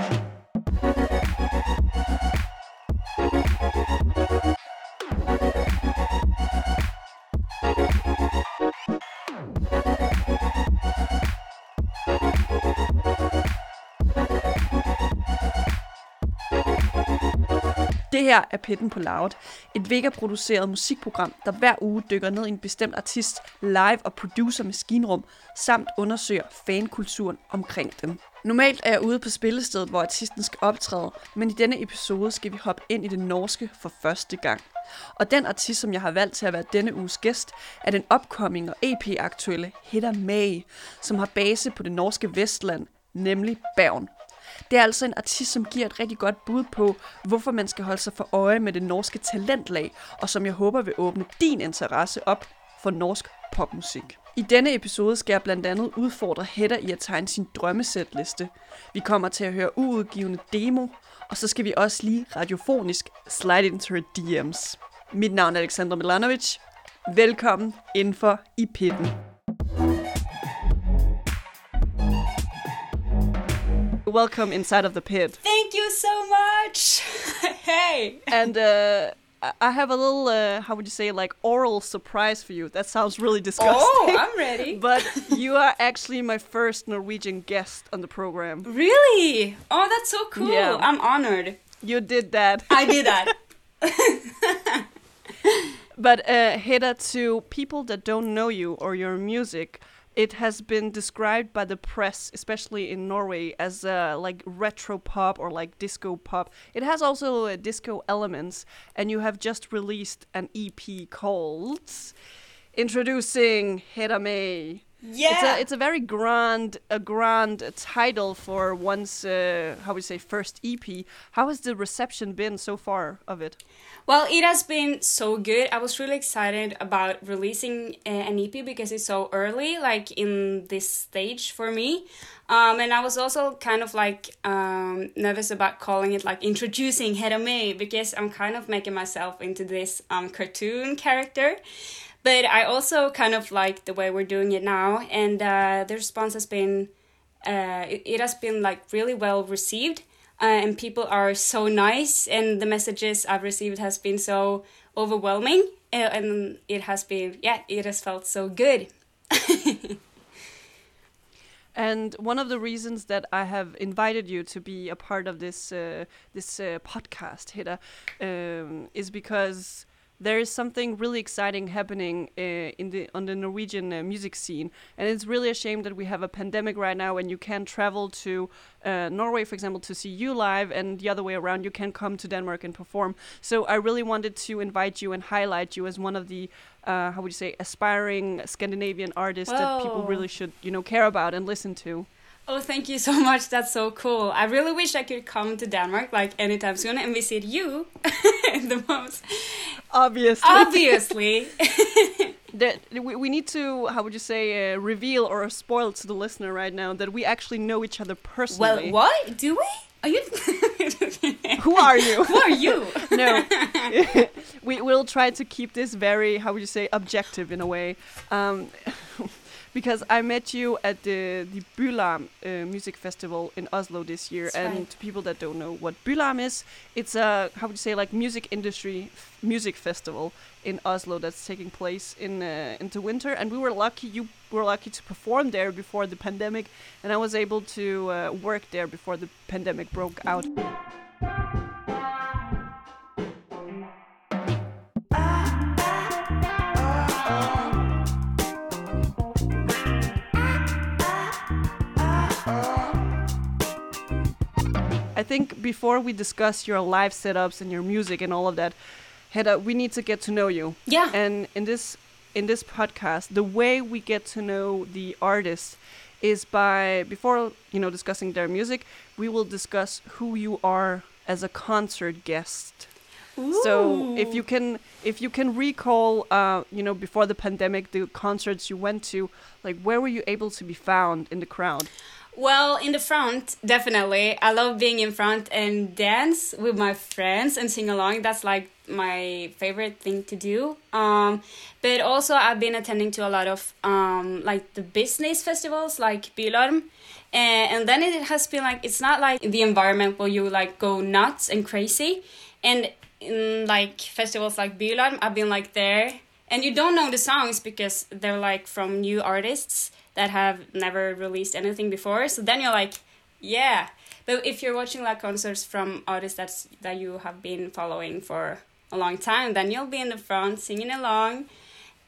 Thank you. Det her er Pitten på Loud, et Vega-produceret musikprogram, der hver uge dykker ned i en bestemt artist, live og producer maskinrum, samt undersøger fankulturen omkring dem. Normalt er jeg ude på spillestedet, hvor artisten skal optræde, men i denne episode skal vi hoppe ind i det norske for første gang. Og den artist, som jeg har valgt til at være denne uges gæst, er den opkommende og EP-aktuelle Hedda May, som har base på det norske Vestland, nemlig Bergen. Det er altså en artist, som giver et rigtig godt bud på, hvorfor man skal holde sig for øje med det norske talentlag, og som jeg håber vil åbne din interesse op for norsk popmusik. I denne episode skal jeg blandt andet udfordre Hedda i at tegne sin drømmesætliste. Vi kommer til at høre uudgivende demo, og så skal vi også lige radiofonisk slide into her DM's. Mit navn er Alexander Milanovic. Velkommen indenfor i pitten. Welcome inside of the pit. Thank you so much. hey. And uh, I- have a little, uh, how would you say, like oral surprise for you. That sounds really disgusting. Oh, I'm ready. but you are actually my first Norwegian guest on the program. really? Oh, that's so cool. Yeah. I'm honored. You did that. I did that. But uh, Hedda, to people that don't know you or your music, it has been described by the press, especially in Norway, as uh, like retro pop or like disco pop. It has also uh, disco elements, and you have just released an EP called "Introducing May." Yeah. It's a it's a very grand a grand title for one's uh, how we say first EP. How has the reception been so far of it? Well, it has been so good. I was really excited about releasing uh, an EP because it's so early, like in this stage for me. Um, and I was also kind of like um, nervous about calling it like introducing Hedda Mae because I'm kind of making myself into this um, cartoon character. But I also kind of like the way we're doing it now, and uh, the response has been uh, it, it has been like really well received uh, and people are so nice and the messages i've received has been so overwhelming uh, and it has been yeah it has felt so good. And one of the reasons that I have invited you to be a part of this uh, this uh, podcast, Hedda, um, is because there is something really exciting happening uh, in the on the Norwegian uh, music scene, and it's really a shame that we have a pandemic right now, and you can't travel to uh, Norway, for example, to see you live, and the other way around, you can come to Denmark and perform. So I really wanted to invite you and highlight you as one of the uh, how would you say aspiring Scandinavian artists that people really should you know care about and listen to. Oh thank you so much. That's so cool. I really wish i could come to denmark like anytime soon and visit you the most. Obviously, obviously. That we, we need to how would you say uh, reveal or spoil to the listener right now that we actually know each other personally. well what? Do we? Are you Who are you? who are you? No, we will try to keep this very how would you say objective in a way. Um, Because I met you at the the Bylarm uh, music festival in Oslo this year, That's and right. to people that don't know what Bylarm is, it's a how would you say like music industry f- music festival in Oslo that's taking place in uh, into winter. And we were lucky you were lucky to perform there before the pandemic, and I was able to uh, work there before the pandemic broke out. I think before we discuss your live setups and your music and all of that, Hedda, we need to get to know you. yeah And in this in this podcast, the way we get to know the artist is by before you know discussing their music, we will discuss who you are as a concert guest. Ooh. So if you can if you can recall, uh, you know, before the pandemic, the concerts you went to, like where were you able to be found in the crowd? Well, in the front, definitely. I love being in front and dance with my friends and sing along. That's like my favorite thing to do. Um, but also, I've been attending to a lot of um, like the business festivals, like Bylarm. And, and then it has been like, it's not like the environment where you like go nuts and crazy. And in like festivals like Bylarm, I've been like there. And you don't know the songs because they're like from new artists that have never released anything before. So then you're like, yeah. But if you're watching like concerts from artists that's that you have been following for a long time, then you'll be in the front singing along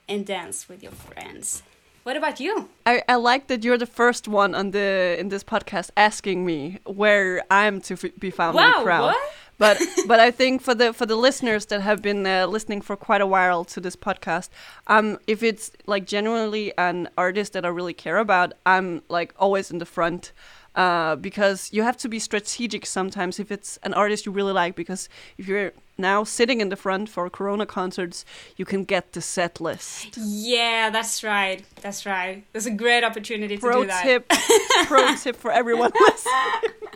and dance with your friends. What about you? I, I like that you're the first one on the in this podcast asking me where I'm to f- be found wow, in the crowd. What? But but I think for the for the listeners that have been uh, listening for quite a while to this podcast, um, if it's like genuinely an artist that I really care about, I'm like always in the front. Uh, because you have to be strategic sometimes if it's an artist you really like. Because if you're now sitting in the front for Corona concerts, you can get the set list. Yeah, that's right. That's right. There's a great opportunity to pro do that. tip, pro tip for everyone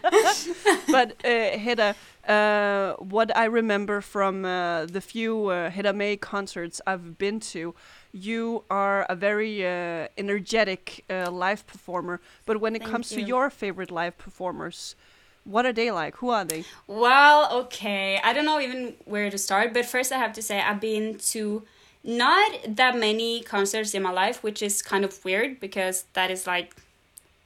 but uh, Hedda, uh, what I remember from uh, the few uh, Hedda Mae concerts I've been to, you are a very uh, energetic uh, live performer. But when it Thank comes to your favorite live performers, what are they like? Who are they? Well, okay. I don't know even where to start, but first I have to say I've been to not that many concerts in my life, which is kind of weird because that is like,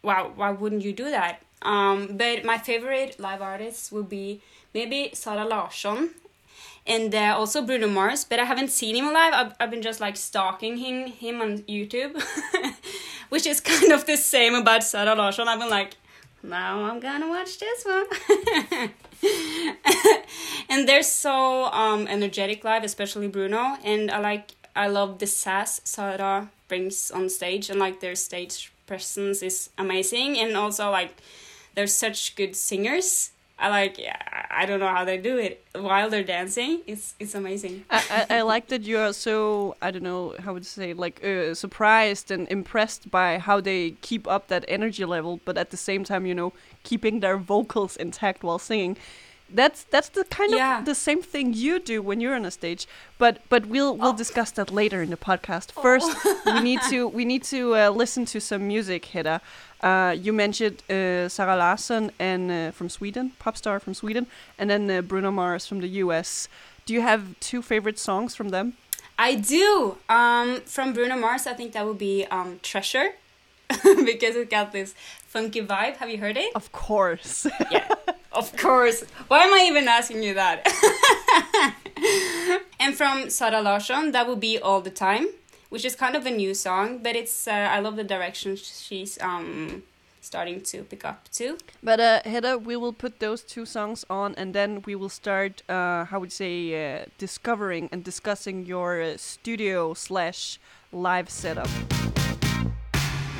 wow, why wouldn't you do that? Um, but my favorite live artists would be maybe Zara Larsson and uh, also Bruno Mars, but I haven't seen him live. I've, I've been just like stalking him, him on YouTube, which is kind of the same about Zara Larsson. I've been like, now I'm gonna watch this one. and they're so um, energetic live, especially Bruno. And I like, I love the sass Zara brings on stage, and like their stage presence is amazing. And also like, they're such good singers. I like, yeah, I don't know how they do it while they're dancing. It's it's amazing. I, I, I like that you are so I don't know how would you say like uh, surprised and impressed by how they keep up that energy level, but at the same time, you know, keeping their vocals intact while singing. That's that's the kind Yeah. of the same thing you do when you're on a stage. But but we'll we'll discuss that later in the podcast. First, we need to we need to uh, listen to some music, Hedda. Uh, you mentioned uh, Zara Larsson and uh, from Sweden, pop star from Sweden, and then uh, Bruno Mars from the U.S. Do you have two favorite songs from them? I do. Um, from Bruno Mars, I think that would be um, Treasure because it got this funky vibe. Have you heard it? Of course. yeah, of course. Why am I even asking you that? and from Zara Larsson, that would be All the Time, which is kind of a new song, but it's uh, I love the direction she's um starting to pick up too. but uh, Hedda, we will put those two songs on, and then we will start. Uh, how would you say uh, discovering and discussing your uh, studio slash live setup.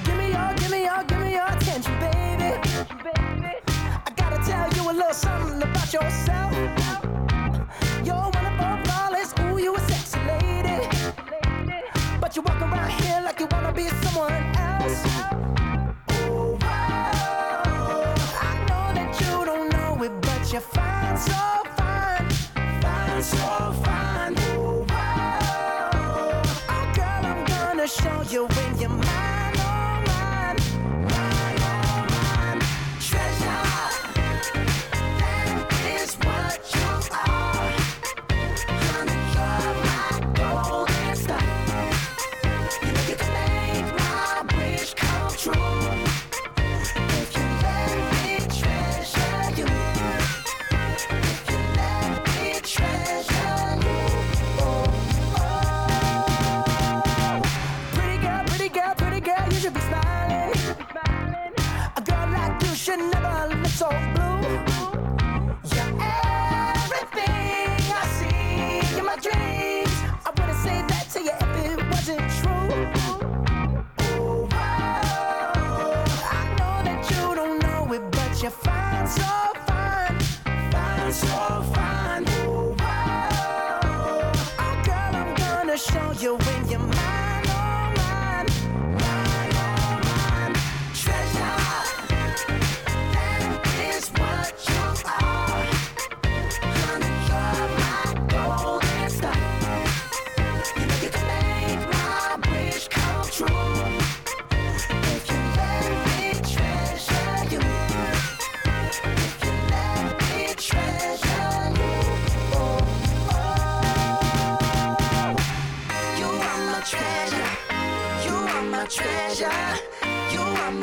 Give me your, give me your, give me your attention, baby. I gotta tell you a little something about yourself. But you walk around here like you wanna be someone but you're fine, so fine, fine, so fine. Ooh, wow. Oh, girl, I'm gonna show you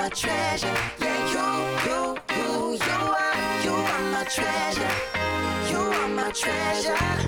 treasure. You, you, you, you are, you are my treasure. You are my treasure.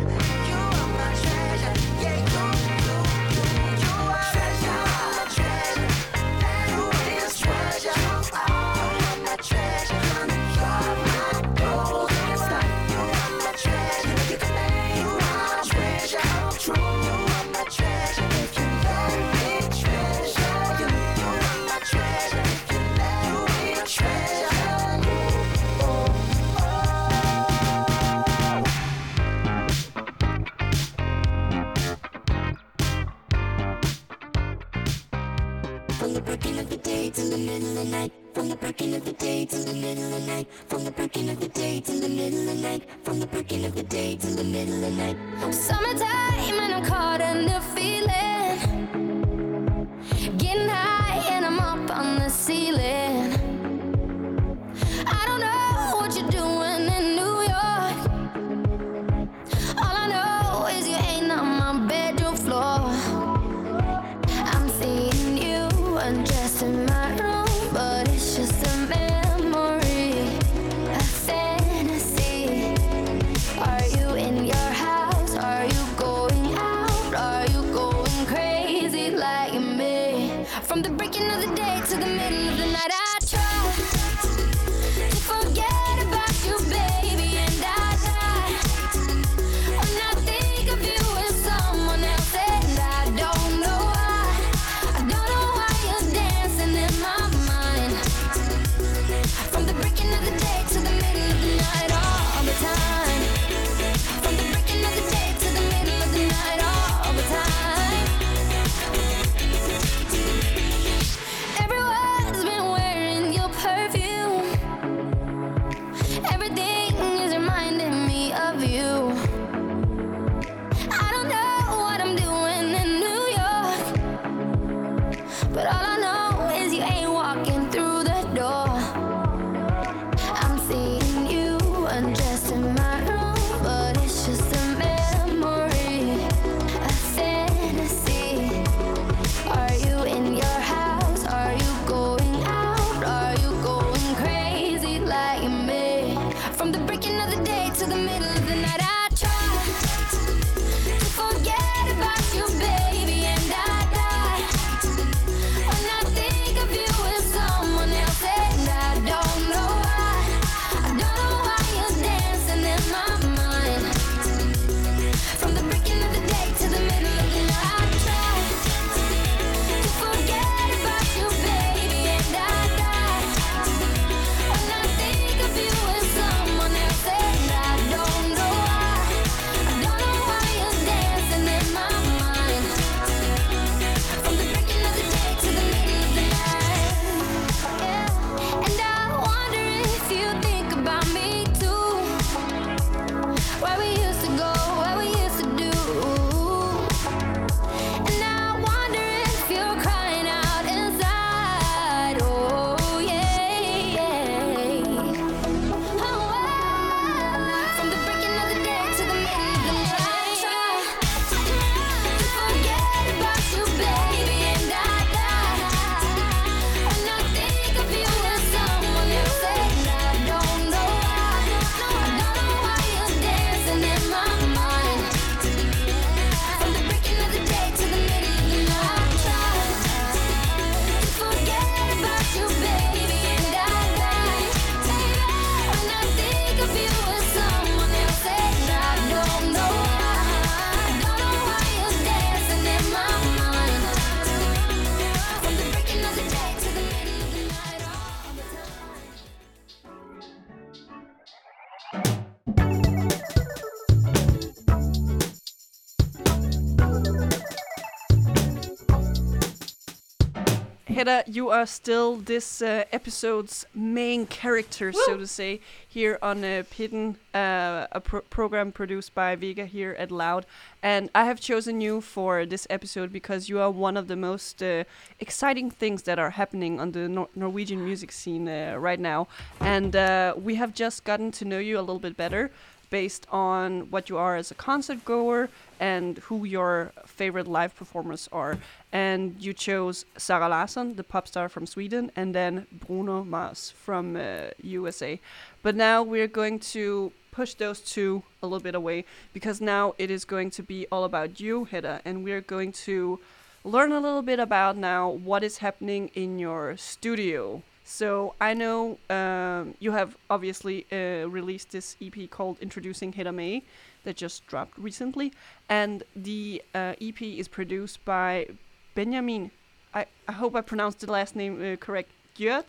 you are still this uh, episode's main character, Woo! so to say, here on uh, Pitten uh, a pro program produced by Vega here at Loud. And I have chosen you for this episode because you are one of the most uh, exciting things that are happening on the Nor Norwegian music scene uh, right now. And uh, we have just gotten to know you a little bit better based on what you are as a concert goer and who your favorite live performers are. And you chose Zara Larsson, the pop star from Sweden, and then Bruno Mars from uh, USA. But now we're going to push those two a little bit away because now it is going to be all about you, Hedda, and we're going to learn a little bit about now what is happening in your studio. So I know um, you have obviously uh, released this EP called Introducing Hedda Mae that just dropped recently, and the uh, EP is produced by Benjamin. I, I hope I pronounced the last name uh, correct.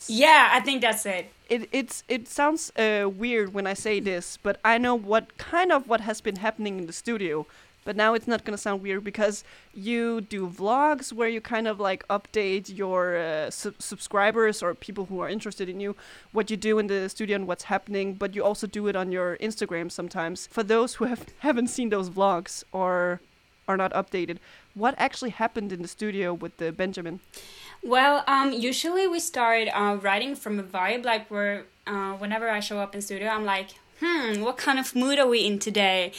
Yeah, I think that's it. It it's it sounds uh, weird when I say this, but I know what kind of what has been happening in the studio. But now it's not gonna sound weird because you do vlogs where you kind of like update your uh, sub- subscribers or people who are interested in you what you do in the studio and what's happening. But you also do it on your Instagram sometimes. For those who have haven't seen those vlogs or are not updated, what actually happened in the studio with the Benjamin? Well, um, usually we start uh, writing from a vibe, like where uh, whenever I show up in studio, I'm like, hmm, what kind of mood are we in today?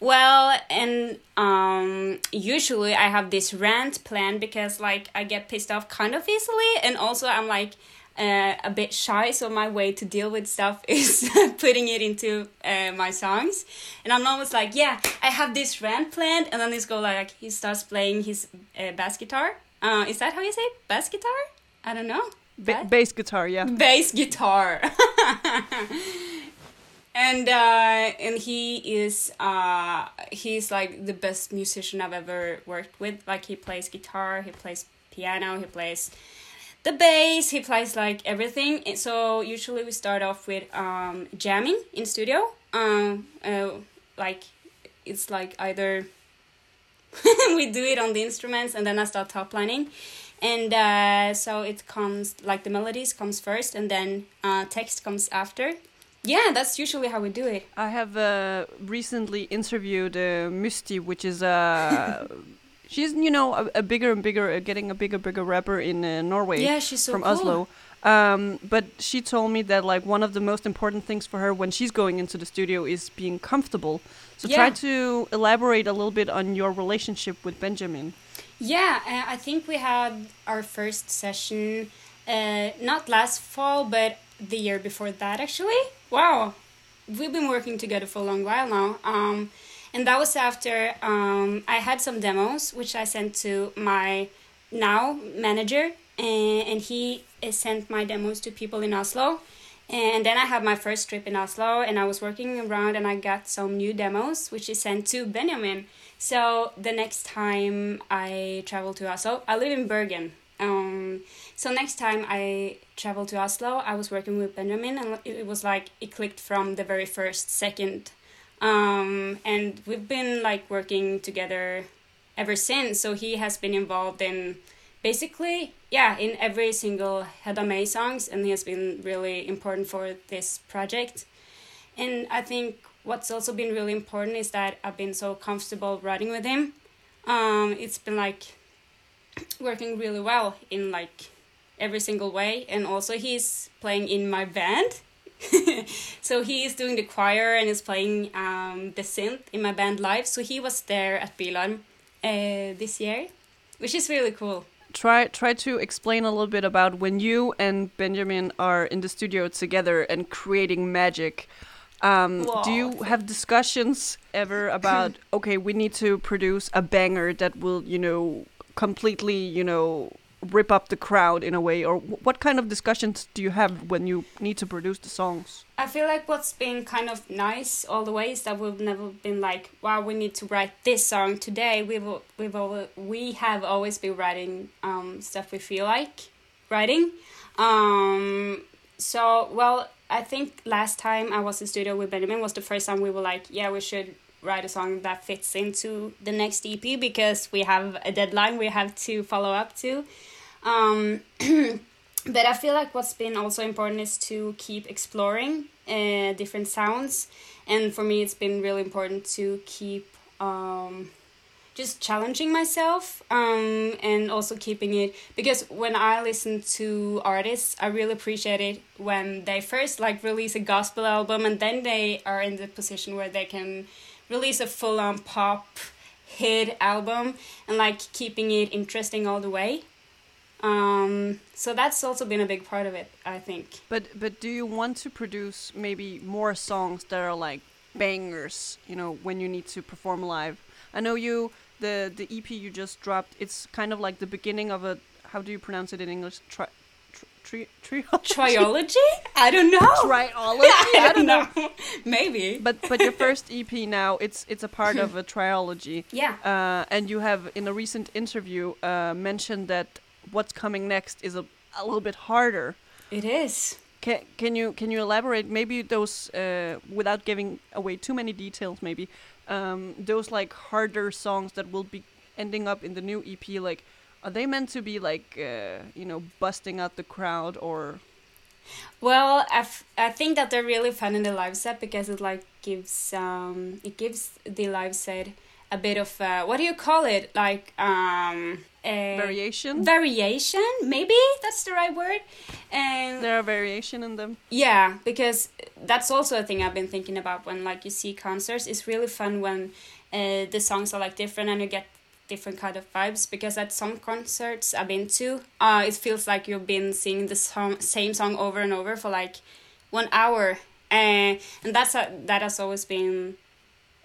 Well, and um, usually I have this rant plan because like I get pissed off kind of easily, and also I'm like. Uh, a bit shy, so my way to deal with stuff is putting it into uh, my songs. And I'm always like, yeah, I have this rant planned, and then this go like he starts playing his uh, bass guitar. Uh, is that how you say it? bass guitar? I don't know. Ba- bass guitar, yeah. bass guitar. and uh, and he is uh, he's like the best musician I've ever worked with. Like he plays guitar, he plays piano, he plays the bass, he plays like everything. And so usually we start off with um, jamming in studio. Um, uh, like it's like either we do it on the instruments and then I start top lining. And uh, so it comes like the melodies comes first and then uh, text comes after. Yeah, that's usually how we do it. I have uh, recently interviewed uh, Misty, which is uh, she's you know a, a bigger and bigger, uh, getting a bigger bigger rapper in uh, Norway. Yeah, she's so from cool. Oslo. Um, but she told me that like one of the most important things for her when she's going into the studio is being comfortable. So try to elaborate a little bit on your relationship with Benjamin. Yeah, uh, I think we had our first session uh, not last fall, but the year before that actually. Wow, we've been working together for a long while now. Um, and that was after um, I had some demos, which I sent to my now manager, and, and he uh, sent my demos to people in Oslo. And then I had my first trip in Oslo, and I was working around, and I got some new demos, which is sent to Benjamin. So the next time I travel to Oslo, I live in Bergen. Um, so next time I traveled to Oslo, I was working with Benjamin, and it was like it clicked from the very first second. Um, and we've been like working together ever since. So he has been involved in basically, yeah, in every single Hedda Mae songs, and he has been really important for this project. And I think what's also been really important is that I've been so comfortable writing with him. Um, it's been like working really well in like every single way, and also he's playing in my band. so he is doing the choir and is playing um, the synth in my band live. So he was there at Bylarm uh, this year, which is really cool. Try try to explain a little bit about when you and Benjamin are in the studio together and creating magic. Um, do you have discussions ever about okay, we need to produce a banger that will you know completely you know rip up the crowd in a way, or what kind of discussions do you have when you need to produce the songs? I feel like what's been kind of nice all the way is that we've never been like, wow, we need to write this song today. We've we've always, we have always been writing um, stuff we feel like writing. Um, so well, I think last time I was in studio with Benjamin was the first time we were like, yeah, we should write a song that fits into the next EP because we have a deadline we have to follow up to. Um, but I feel like what's been also important is to keep exploring uh, different sounds, and for me, it's been really important to keep um, just challenging myself um, and also keeping it because when I listen to artists, I really appreciate it when they first like release a gospel album and then they are in the position where they can release a full on pop hit album and like keeping it interesting all the way. Um, so that's also been a big part of it, I think. But but do you want to produce maybe more songs that are like bangers? You know, when you need to perform live. I know you the the EP you just dropped. It's kind of like the beginning of a how do you pronounce it in English? Tri, tri, tri, Triology? I don't know. triology. I don't know. Maybe. But but your first EP now it's it's a part of a triology. Yeah. Uh, and you have in a recent interview uh, mentioned that what's coming next is a, a little bit harder. It is. Can, can you can you elaborate maybe those uh, without giving away too many details maybe um, those like harder songs that will be ending up in the new EP like are they meant to be like uh, you know busting out the crowd or? Well, I, I think that they're really fun in the live set because it like gives um it gives the live set a bit of uh, what do you call it? Like um uh, variation? Variation maybe? That's the right word? And there are variation in them. Yeah because that's also a thing i've been thinking about when like you see concerts. It's really fun when uh, the songs are like different and you get different kind of vibes because at some concerts i've been to uh, it feels like you've been singing the song, same song over and over for like one hour uh, and that's a, that has always been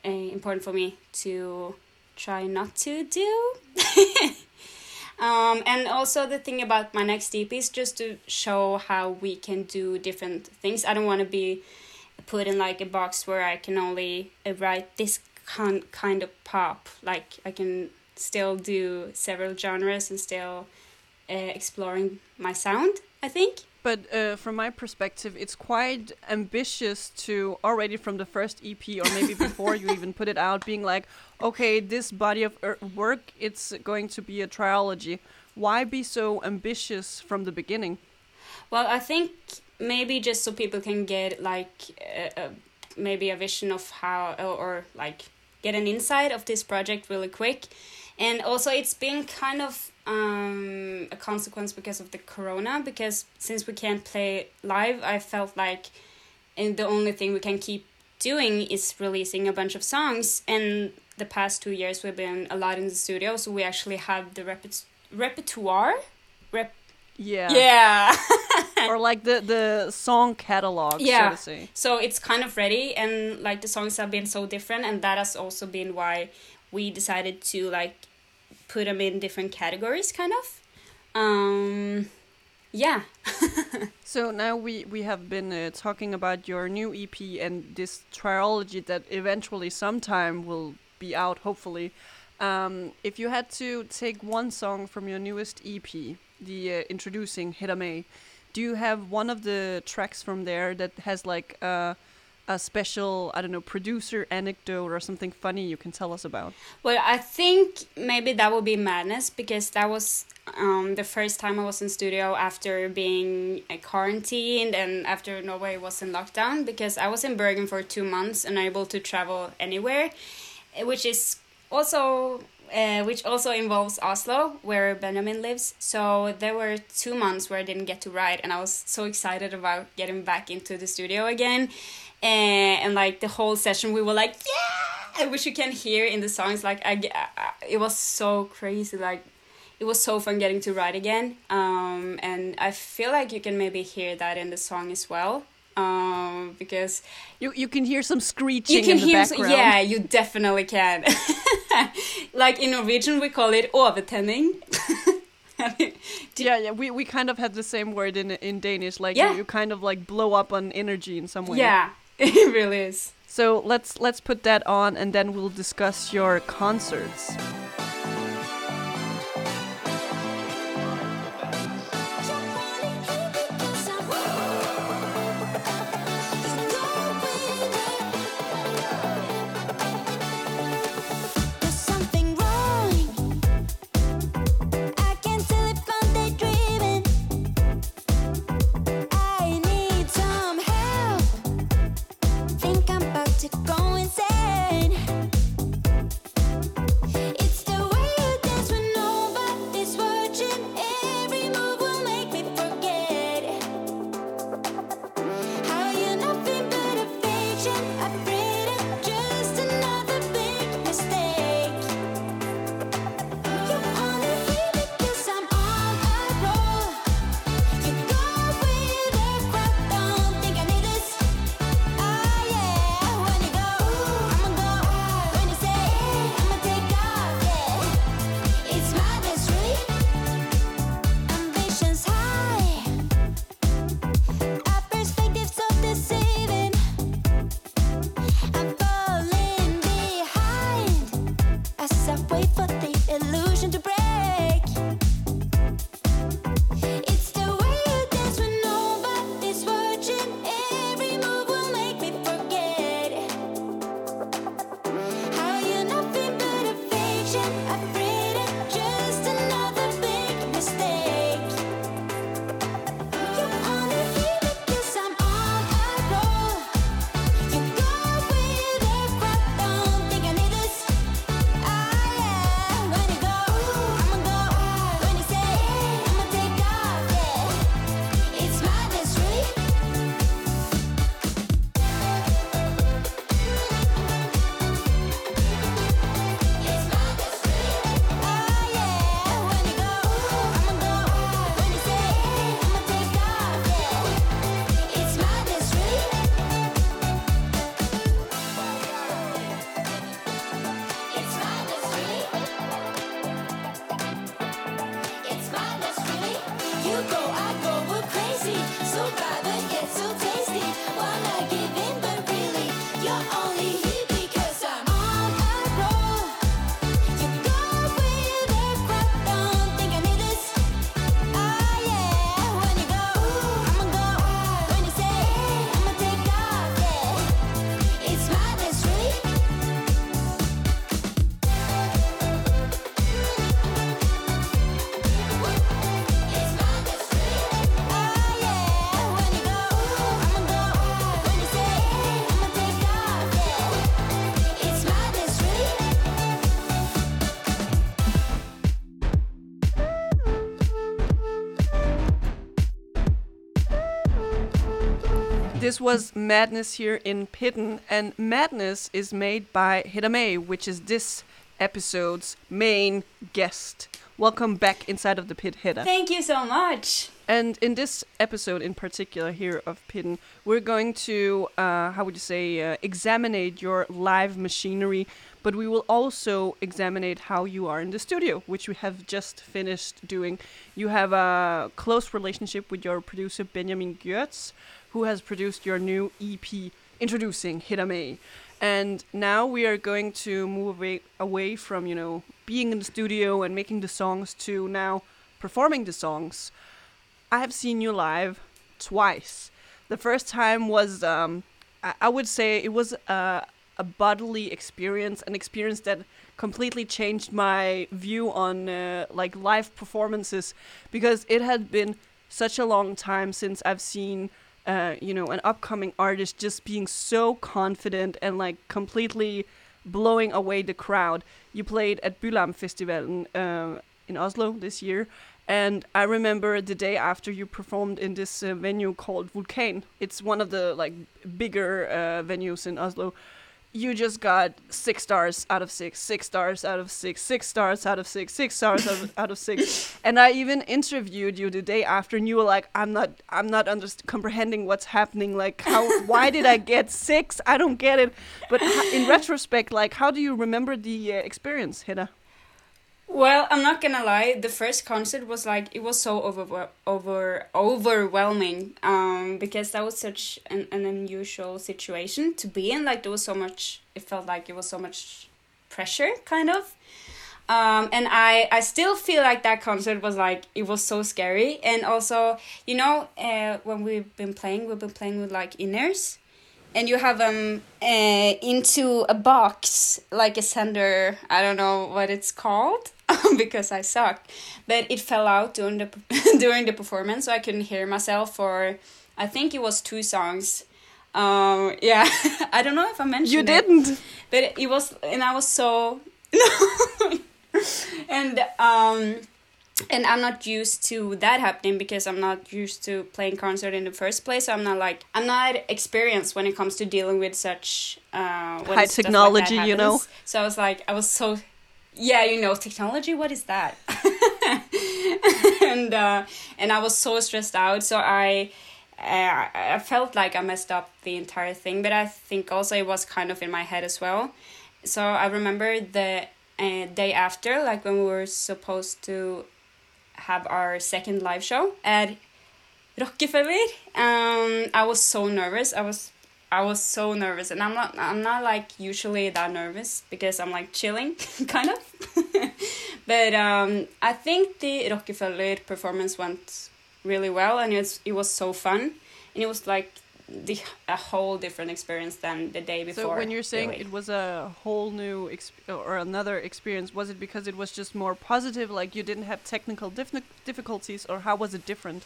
uh, important for me to try not to do Um, and also the thing about my next EP is just to show how we can do different things. I don't want to be put in like a box where I can only uh, write this con- kind of pop. Like I can still do several genres and still uh, exploring my sound. I think. But uh, from my perspective, it's quite ambitious to already from the first EP or maybe before you even put it out, being like, okay, this body of er- work, it's going to be a trilogy. Why be so ambitious from the beginning? Well, I think maybe just so people can get like a, a, maybe a vision of how or, or like get an insight of this project really quick, and also it's been kind of um, a consequence because of the corona. Because since we can't play live, I felt like and the only thing we can keep doing is releasing a bunch of songs. And the past two years we've been a lot in the studio, so we actually have the repet- repertoire. Rep- Yeah. yeah. or like the the song catalog, so Yeah. to say. So it's kind of ready, and like the songs have been so different, and that has also been why we decided to like put them in different categories, kind of. Um, yeah. So now we we have been uh, talking about your new EP and this trilogy that eventually sometime will be out, hopefully. Um, if you had to take one song from your newest EP, the uh, introducing Hedda Mae, do you have one of the tracks from there that has like a a special I don't know producer anecdote or something funny you can tell us about? Well, I think maybe that would be Madness because that was um, the first time I was in studio after being quarantined and after Norway was in lockdown because I was in Bergen for two months and able to travel anywhere, eh, which is also uh, which also involves Oslo, where Benjamin lives. So there were two months where I didn't get to write, and I was so excited about getting back into the studio again. And, and like the whole session, we were like, yeah, which you can hear in the songs. Like I, I, it was so crazy. Like it was so fun getting to write again. Um, and I feel like you can maybe hear that in the song as well. Um, because You you can hear some screeching you can in the hear yeah you definitely can like in norwegian we call it overtenning yeah, yeah. We, we kind of had the same word in in Danish. Like Yeah. you, you kind of like blow up on energy in some way. yeah it really is So let's let's put that on, and then we'll discuss your concerts. This was Madness here in Pitten, and Madness is made by Hedda Mae, which is this episode's main guest. Welcome back inside of the pit, Hedda. Thank you so much. And in this episode in particular here of Pitten, we're going to, uh, how would you say, uh, examine your live machinery, but we will also examine how you are in the studio, which we have just finished doing. You have a close relationship with your producer Benjamin Goertz, who has produced your new EP introducing Hedda Mae. And now we are going to move away, away from, you know, being in the studio and making the songs to now performing the songs. I have seen you live twice. The first time was, um, I, I would say, it was a, a bodily experience, an experience that completely changed my view on uh, like live performances because it had been such a long time since I've seen. Uh, you know, an upcoming artist just being so confident and like completely blowing away the crowd. You played at Bylarm Festival uh, in Oslo this year, and I remember the day after you performed in this uh, venue called Vulkan. It's one of the like bigger uh, venues in Oslo. You just got six stars out of six, six stars out of six, six stars out of six, six stars out of, out of six. And I even interviewed you the day after, and you were like, "I'm not, I'm not underst- comprehending what's happening. Like, how, why did I get six? I don't get it." But h- in retrospect, like, how do you remember the uh, experience, Hedda? Well, I'm not gonna lie. The first concert was like it was so over over overwhelming. Um, because that was such an, an unusual situation to be in. Like there was so much. It felt like it was so much pressure, kind of. Um, and I I still feel like that concert was like it was so scary. And also, you know, uh, when we've been playing, we've been playing with like inners and you have them uh, into a box like a sender i don't know what it's called because i suck but it fell out during the during the performance so i couldn't hear myself for i think it was two songs um yeah i don't know if i mentioned You didn't. but it was and i was so and um and I'm not used to that happening because I'm not used to playing concert in the first place. So I'm not like I'm not experienced when it comes to dealing with such uh, High like technology, that you know? So I was like, I was so yeah, you know, technology. What is that? and uh, and I was so stressed out. So I. Uh, I felt like I messed up the entire thing, but I think also it was kind of in my head as well. So I remember the uh, day after, like when we were supposed to have our second live show at Rockefeller. Um, I was so nervous. I was I was so nervous, and I'm not I'm not like usually that nervous because I'm like chilling, kind of. but um, I think the Rockefeller performance went really well, and it's it was so fun, and it was like the a whole different experience than the day before. So when you're saying really. it was a whole new exp- or another experience, was it because it was just more positive, like you didn't have technical dif- difficulties, or how was it different?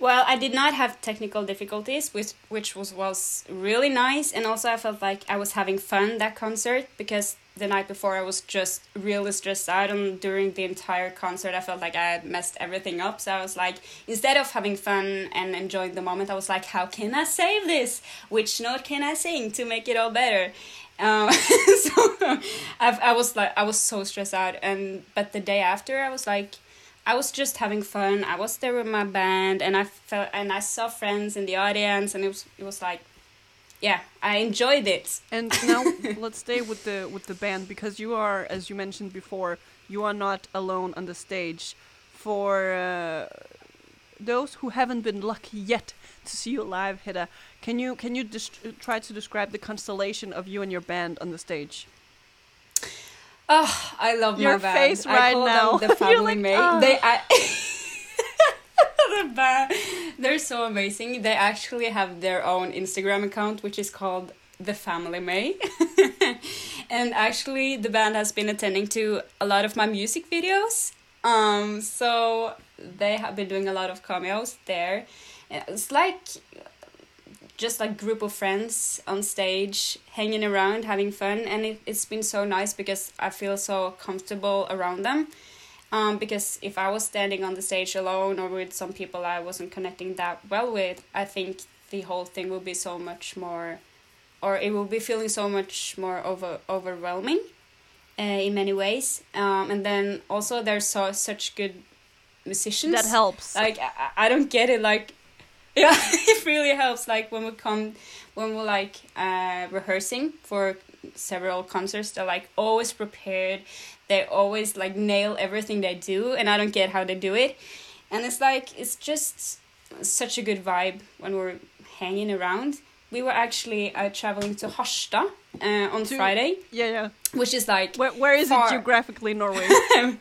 Well, I did not have technical difficulties, which which was was really nice, and also I felt like I was having fun that concert because the night before I was just really stressed out, and during the entire concert I felt like I had messed everything up. So I was like, instead of having fun and enjoying the moment, I was like, how can I save this? Which note can I sing to make it all better? Um, so I I was like I was so stressed out, and but the day after I was like. I was just having fun. I was there with my band, and I felt and I saw friends in the audience, and it was it was like, yeah, I enjoyed it. And now let's stay with the with the band because you are, as you mentioned before, you are not alone on the stage. For uh, those who haven't been lucky yet to see you live, Hedda, can you can you try to describe the constellation of you and your band on the stage? Oh, I love Your my band. face I right now. Them the family like. "Ah." They I, the band. They're so amazing. They actually have their own Instagram account, which is called the Family Mae. and actually, the band has been attending to a lot of my music videos. Um, so they have been doing a lot of cameos there. It's like just like group of friends on stage hanging around having fun and it, it's been so nice because i feel so comfortable around them um, because if i was standing on the stage alone or with some people i wasn't connecting that well with i think the whole thing will be so much more, or it will be feeling so much more over overwhelming, uh, in many ways. Um, and then also there's so such good musicians That helps. like I, I don't get it like yeah it really helps like when we come when we're like uh rehearsing for several concerts they're like always prepared they always like nail everything they do and i don't get how they do it and it's like it's just such a good vibe when we're hanging around we were actually uh, traveling to Harstad uh, on To- Friday, yeah, yeah. which is like Where, where is far. it geographically, Norway?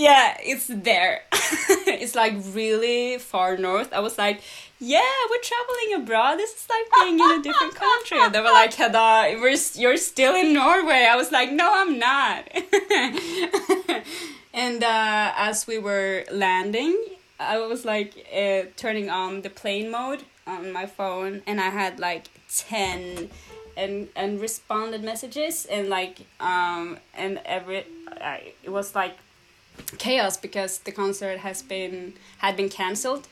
Yeah, it's there. it's like really far north. I was like, yeah, we're traveling abroad. This is like being in a different country. And they were like, Hedda, we're, you're still in Norway. I was like, no, I'm not. and uh, as we were landing, I was like uh, turning on the plane mode on my phone, and I had like 10 and and responded messages and like um and every I, it was like chaos because the concert has been had been cancelled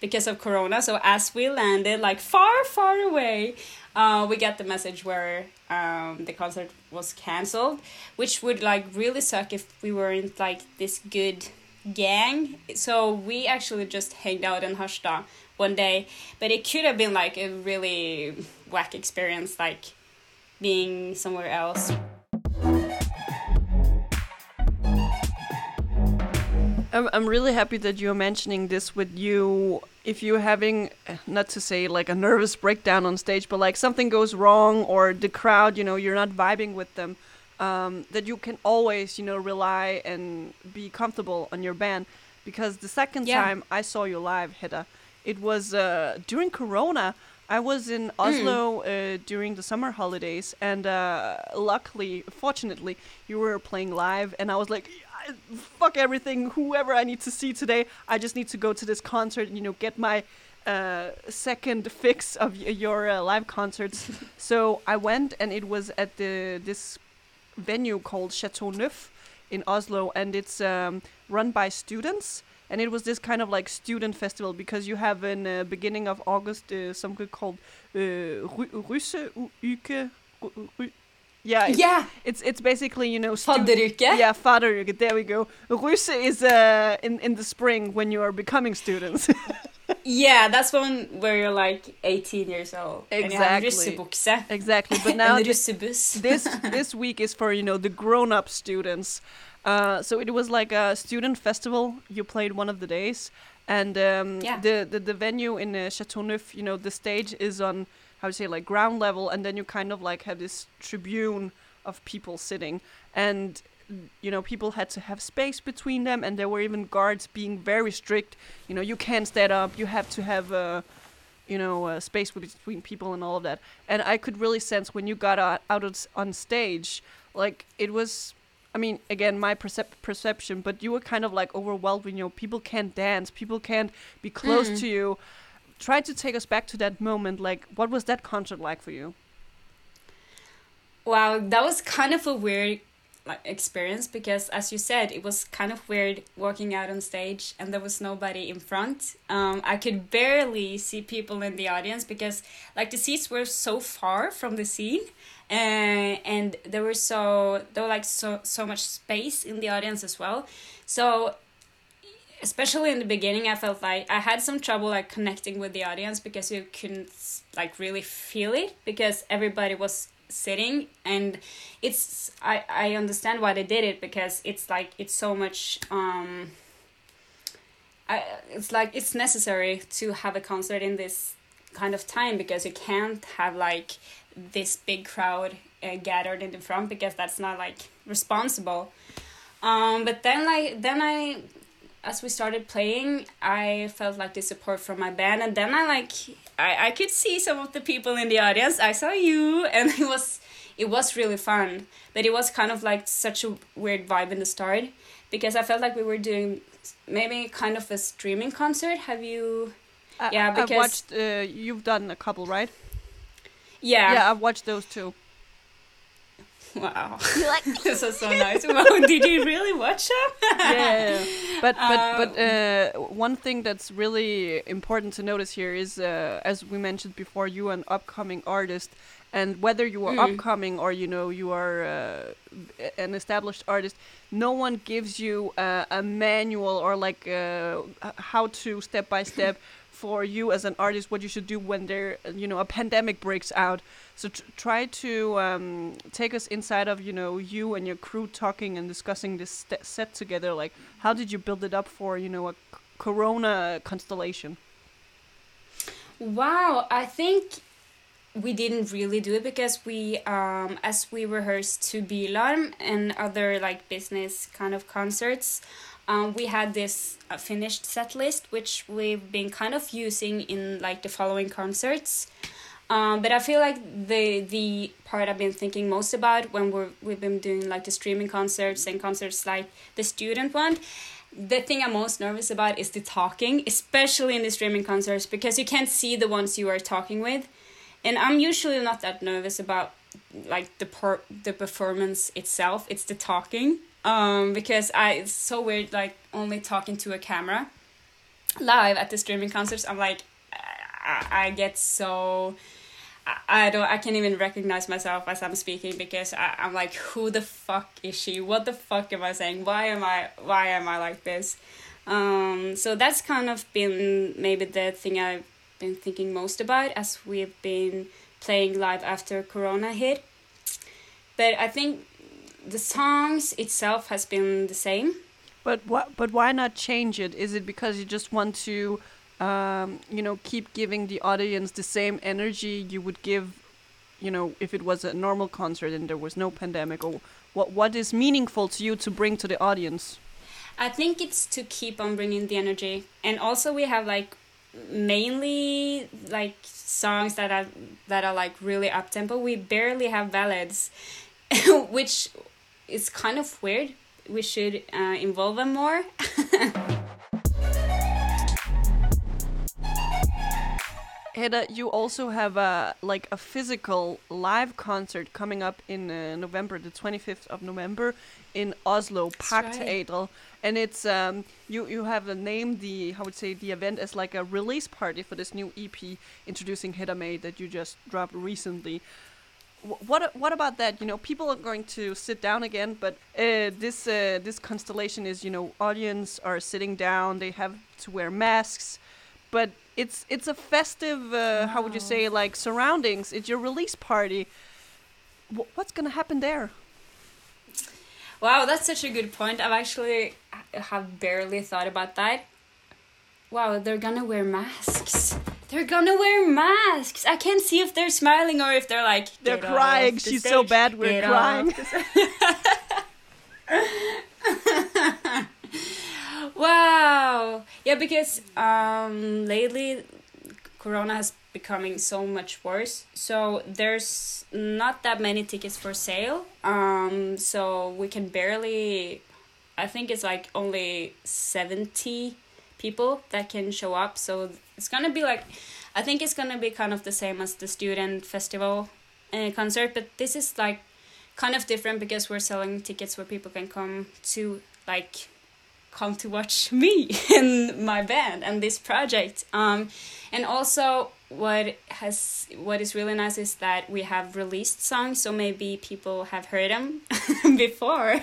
because of corona. So as we landed like far far away uh, we got the message where um, the concert was cancelled which would like really suck if we weren't like this good gang. So we actually just hanged out in Harstad one day but it could have been like a really whack experience like being somewhere else I'm, I'm really happy that you're mentioning this with you. If you're having, not to say like a nervous breakdown on stage, but like something goes wrong or the crowd, you know, you're not vibing with them, um, that you can always, you know, rely and be comfortable on your band. Because the second Yeah. time I saw you live, Hedda, it was uh, during Corona. I was in Oslo uh, during the summer holidays, and uh, luckily, fortunately, you were playing live, and I was like, "I- "Fuck everything! Whoever I need to see today, I just need to go to this concert. and, You know, get my uh, second fix of y- your uh, live concerts." so I went, and it was at the this venue called Chateau Neuf in Oslo, and it's um, run by students. And it was this kind of like student festival because you have in uh, beginning of August uh, something called uh, Russe Uke. Yeah, it's, yeah it's it's basically you know Fadderuke. Yeah, fadderuke. There we go. Russe is uh, in in the spring when you are becoming students. Yeah, that's one where you're like 18 years old. And you have Exactly. exactly. But now and thi- this this week is for you know the grown-up students uh, so it was like a student festival you played one of the days and um, Yeah. the, the the venue in uh, Chateauneuf you know the stage is on how to say like ground level and then you kind of like have this tribune of people sitting and you know people had to have space between them and there were even guards being very strict you know you can't stand up you have to have uh, you know, uh, space between people and all of that. And I could really sense when you got out, out on stage, like it was. I mean, again, my percep- perception, but you were kind of like overwhelmed. You know, people can't dance, people can't be close to you. Try to take us back to that moment. Like, what was that concert like for you? Wow, that was kind of a weird like experience because as you said, it was kind of weird walking out on stage and there was nobody in front. Um, I could barely see people in the audience because like the seats were so far from the scene. Uh, and there were so there were like so so much space in the audience as well so especially in the beginning i felt like i had some trouble like connecting with the audience because you couldn't like really feel it because everybody was sitting and it's i i understand why they did it because it's like it's so much um I, it's like it's necessary to have a concert in this kind of time because you can't have like this big crowd uh, gathered in the front because that's not like responsible. Um but then like then i as we started playing i felt like the support from my band and then i like i i could see some of the people in the audience i saw you and it was it was really fun but it was kind of like such a weird vibe in the start because i felt like we were doing maybe kind of a streaming concert have you I, Yeah, I've watched. Uh, you've done a couple, right? yeah Yeah, I've watched those too. Wow. You like this is so nice. Wow, did you really watch them? yeah, but but Um, but uh, one thing that's really important to notice here is, uh, as we mentioned before, you are an upcoming artist, and whether you are Mm. upcoming or you know you are uh, an established artist, no one gives you uh, a manual or like uh, how to step by step for you as an artist what you should do when there you know a pandemic breaks out. So tr- try to um, take us inside of you know you and your crew talking and discussing this set together. Like, how did you build it up for you know a Corona constellation? Wow, I think we didn't really do it because we, um, as we rehearsed to be Bylarm and other like business kind of concerts, um, we had this uh, finished set list which we've been kind of using in like the following concerts. Um, but I feel like the the part I've been thinking most about when we're we've been doing like the streaming concerts and concerts like the student one, the thing I'm most nervous about is the talking, especially in the streaming concerts because you can't see the ones you are talking with, and I'm usually not that nervous about like the per- the performance itself. It's the talking, um, because I it's so weird like only talking to a camera live at the streaming concerts. I'm like I, I get so I, I don't I can't even recognize myself as I'm speaking because I, I'm like who the fuck is she? What the fuck am I saying? Why am I why am I like this? Um so that's kind of been maybe the thing I've been thinking most about as we've been playing live after Corona hit. But I think the songs itself has been the same. But what? But why not change it? Is it because you just want to, um, you know, keep giving the audience the same energy you would give, you know, if it was a normal concert and there was no pandemic? Or what? What is meaningful to you to bring to the audience? I think it's to keep on bringing the energy, and also we have like mainly like songs that are that are like really up tempo. We barely have ballads, which is kind of weird. We should uh, involve them more. Hedda, you also have a like a physical live concert coming up in uh, November, the 25th of November, in Oslo, Park right. And it's um you you have uh, named the how would say the event as like a release party for this new EP introducing Hedda Mae that you just dropped recently. Wh- What what about that? You know, people are going to sit down again, but uh, this uh, this constellation is you know audience are sitting down. They have to wear masks, but it's it's a festive. Uh, How would you say like surroundings? It's your release party. Wh- what's gonna happen there? Wow, that's such a good point. I've actually have barely thought about that. Wow, they're gonna wear masks. They're gonna wear masks. I can't see if they're smiling or if they're like They're crying. She's so bad. We're Get crying. wow. Yeah, because um lately corona has becoming so much worse so there's not that many tickets for sale um so we can barely i think it's like only 70 people that can show up. So it's gonna be like i think it's gonna be kind of the same as the student festival uh, concert but this is like kind of different because we're selling tickets where people can come to like come to watch me and my band and this project. Um and also what has what is really nice is that we have released songs so maybe people have heard them before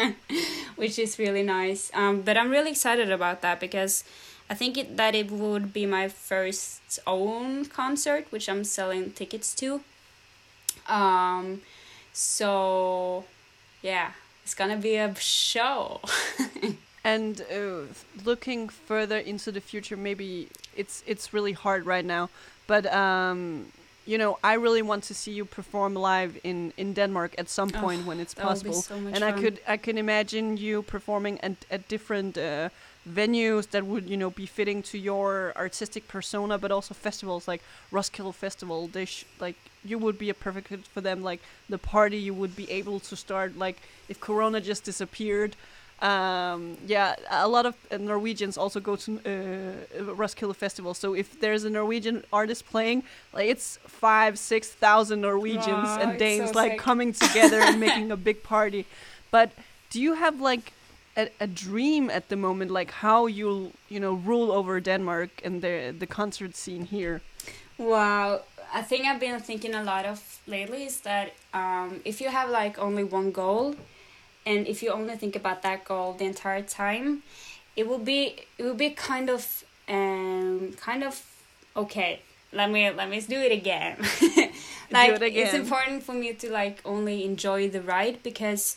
which is really nice. Um but i'm really excited about that because i think it, that it would be my first own concert which i'm selling tickets to. Um so yeah it's gonna be a show And uh, looking further into the future, maybe it's it's really hard right now. But um, you know, I really want to see you perform live in in Denmark at some Oh, point when it's that would be possible. so and I could I can imagine you performing at at different uh, venues that would you know be fitting to your artistic persona, but also festivals like Roskilde Festival. They sh- like you would be a perfect fit for them. Like the party you would be able to start like if Corona just disappeared. Um, yeah, a lot of uh, Norwegians also go to uh, Roskilde Festival. So if there's a Norwegian artist playing, like it's five, six thousand Norwegians Wow, and Danes so like sick. coming together and making a big party. But do you have like a, a dream at the moment, like how you'll you know rule over Denmark and the the concert scene here? Wow, I think I've been thinking a lot of lately is that um, if you have like only one goal, and if you only think about that goal the entire time, it will be it will be kind of um kind of okay. Let me let me do it again. like it it's important for me to like only enjoy the ride because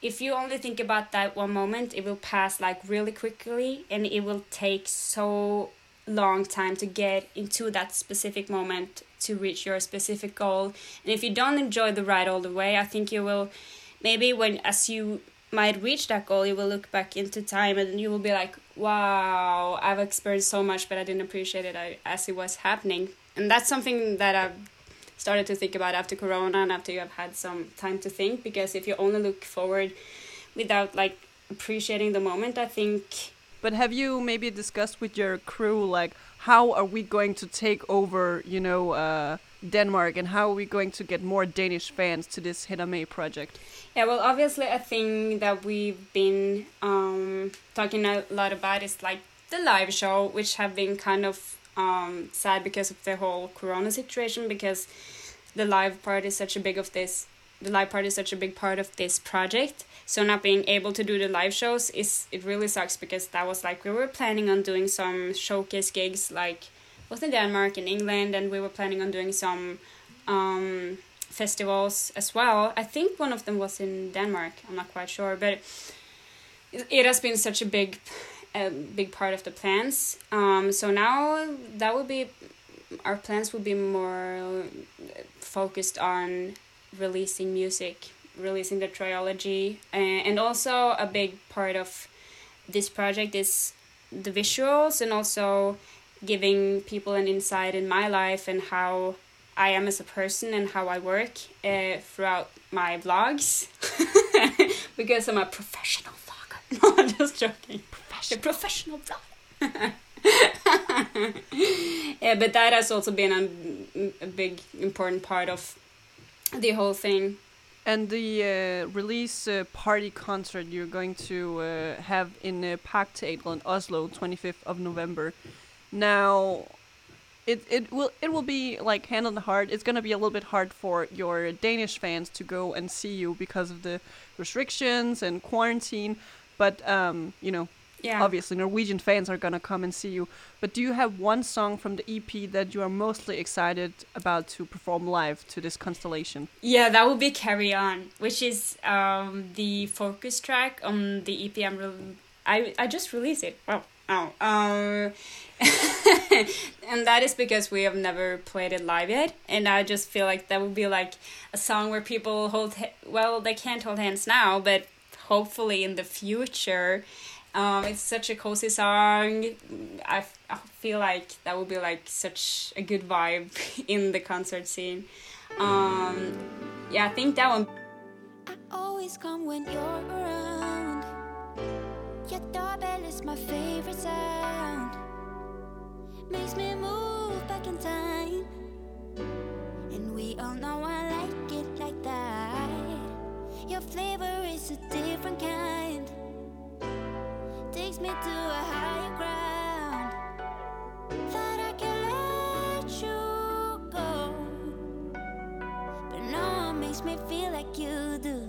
if you only think about that one moment, it will pass like really quickly and it will take so long time to get into that specific moment to reach your specific goal. And if you don't enjoy the ride all the way, I think you will maybe when as you might reach that goal, you will look back into time and you will be like, wow, I've experienced so much, but I didn't appreciate it as it was happening. And that's something that I've started to think about after Corona and after you have had some time to think. Because if you only look forward without like appreciating the moment, I think But have you maybe discussed with your crew like how are we going to take over, you know, uh, Denmark, and how are we going to get more Danish fans to this Hedda Mae project? Yeah, well, obviously, a thing that we've been um, talking a lot about is like the live show, which have been kind of um, sad because of the whole Corona situation. Because the live part is such a big of this, the live part is such a big part of this project. So not being able to do the live shows is it really sucks because that was like we were planning on doing some showcase gigs like both in Denmark and England, and we were planning on doing some um, festivals as well. I think one of them was in Denmark. I'm not quite sure, but it, has been such a big, a big part of the plans. Um, so now that will be our plans will be more focused on releasing music, releasing the trilogy, and also a big part of this project is the visuals and also giving people an insight in my life and how I am as a person and how I work uh, throughout my vlogs because I'm a professional vlogger. No, I'm just joking. A professional vlogger. yeah, but that has also been a, a big important part of the whole thing. And the uh, release uh, party concert you're going to uh, have in uh, in Oslo, 25th of November. Now, it it will it will be like hand on the heart. It's gonna be a little bit hard for your Danish fans to go and see you because of the restrictions and quarantine. But um, you know, Yeah. obviously Norwegian fans are gonna come and see you. But do you have one song from the EP that you are mostly excited about to perform live to this constellation? Yeah, that would be Carry On, which is um, the focus track on the EP I'm re- I I just released it. Wow. Oh. Um, and that is because we have never played it live yet, and I just feel like that would be like a song where people hold well, they can't hold hands now, but hopefully in the future. Um, it's such a cozy song. I, I feel like that would be like such a good vibe in the concert scene. Um, yeah, I think that one. I always come when you're around. Your doorbell is my favorite sound. Makes me move back in time. And we all know I like it like that. Your flavor is a different kind. Takes me to a higher ground. Thought I could let you go. But no one makes me feel like you do.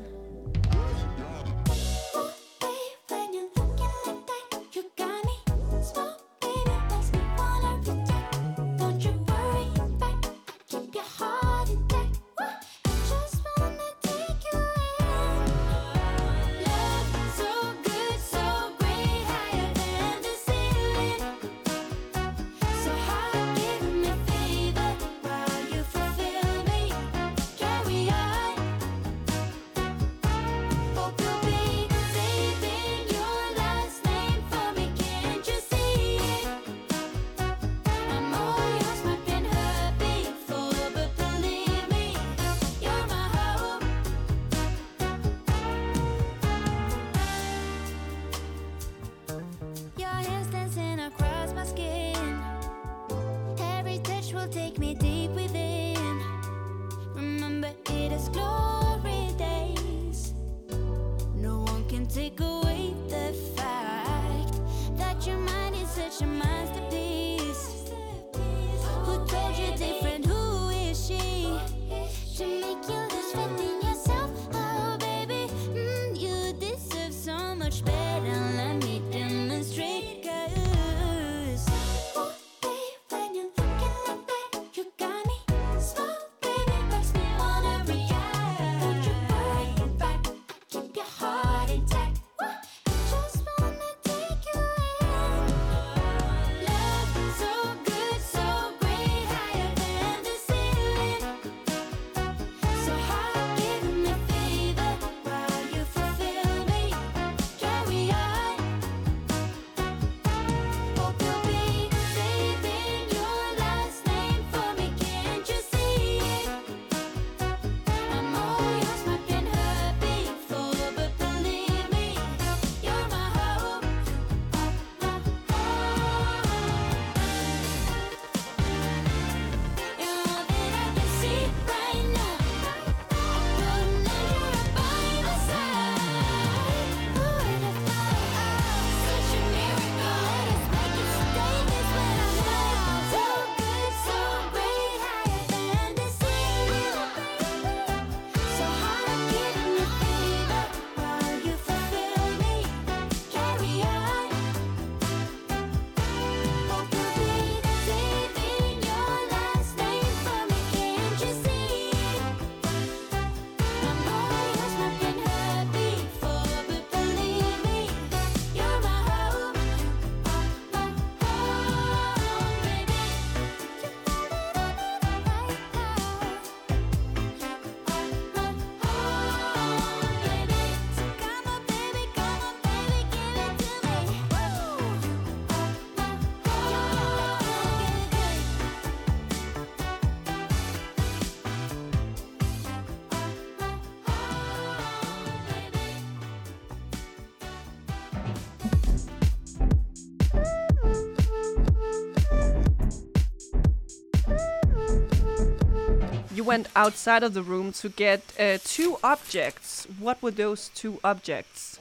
You went outside of the room to get uh, two objects. What were those two objects?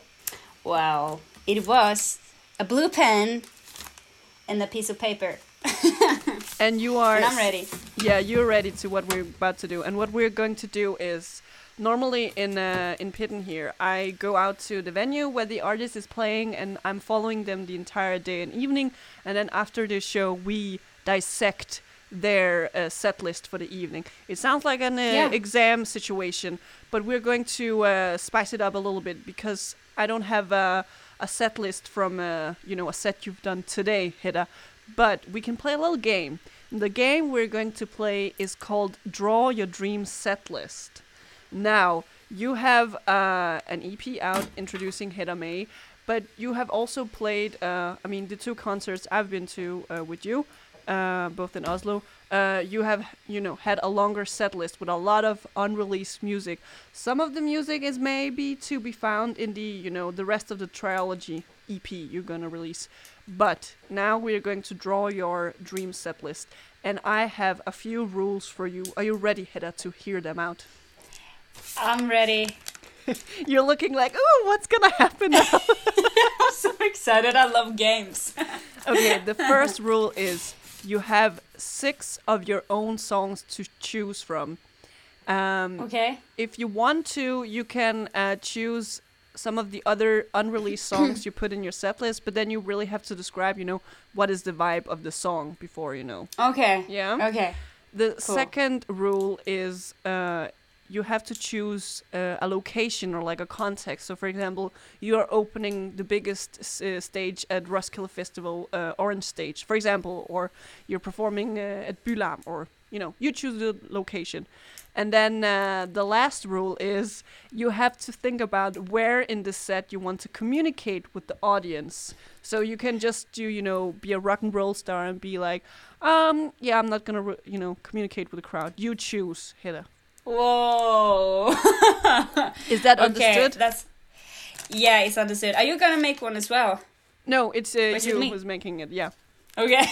Well, it was a blue pen and a piece of paper. And you are. And I'm ready. Yeah, you're ready to what we're about to do. And what we're going to do is normally in uh, in Pitten here, I go out to the venue where the artist is playing, and I'm following them the entire day and evening. And then after the show, we dissect their uh, set list for the evening. It sounds like an uh, Yeah. exam situation, but we're going to uh, spice it up a little bit because I don't have a, a set list from uh, you know a set you've done today, Hedda. But we can play a little game. The game we're going to play is called Draw Your Dream Set List. Now, you have uh, an EP out introducing Hedda Mae, but you have also played, uh, I mean, the two concerts I've been to uh, with you, uh, both in Oslo, uh, you have, you know, had a longer set list with a lot of unreleased music. Some of the music is maybe to be found in the, you know, the rest of the trilogy EP you're gonna release. But now we're going to draw your dream set list, and I have a few rules for you. Are you ready, Hedda, to hear them out? I'm ready. You're looking like, oh, what's gonna happen now? I'm so excited. I love games. okay, the first rule is you have six of your own songs to choose from. Um, okay. If you want to, you can uh, choose some of the other unreleased songs you put in your set list, but then you really have to describe, you know, what is the vibe of the song before you know. Okay. Yeah. Okay. The second rule is uh, you have to choose uh, a location or like a context. So, for example, you are opening the biggest uh, stage at Roskilde Festival, uh, Orange Stage, for example, or you're performing uh, at Bylarm, or you know, you choose the location. And then uh, the last rule is you have to think about where in the set you want to communicate with the audience. So you can just do, you know, be a rock and roll star and be like, um, yeah, I'm not gonna, you know, communicate with the crowd. You choose, Hedda. Whoa. Is that okay. understood? That's. Yeah, it's understood. Are you gonna make one as well? No, it's uh, is it you who's making it. Yeah. Okay.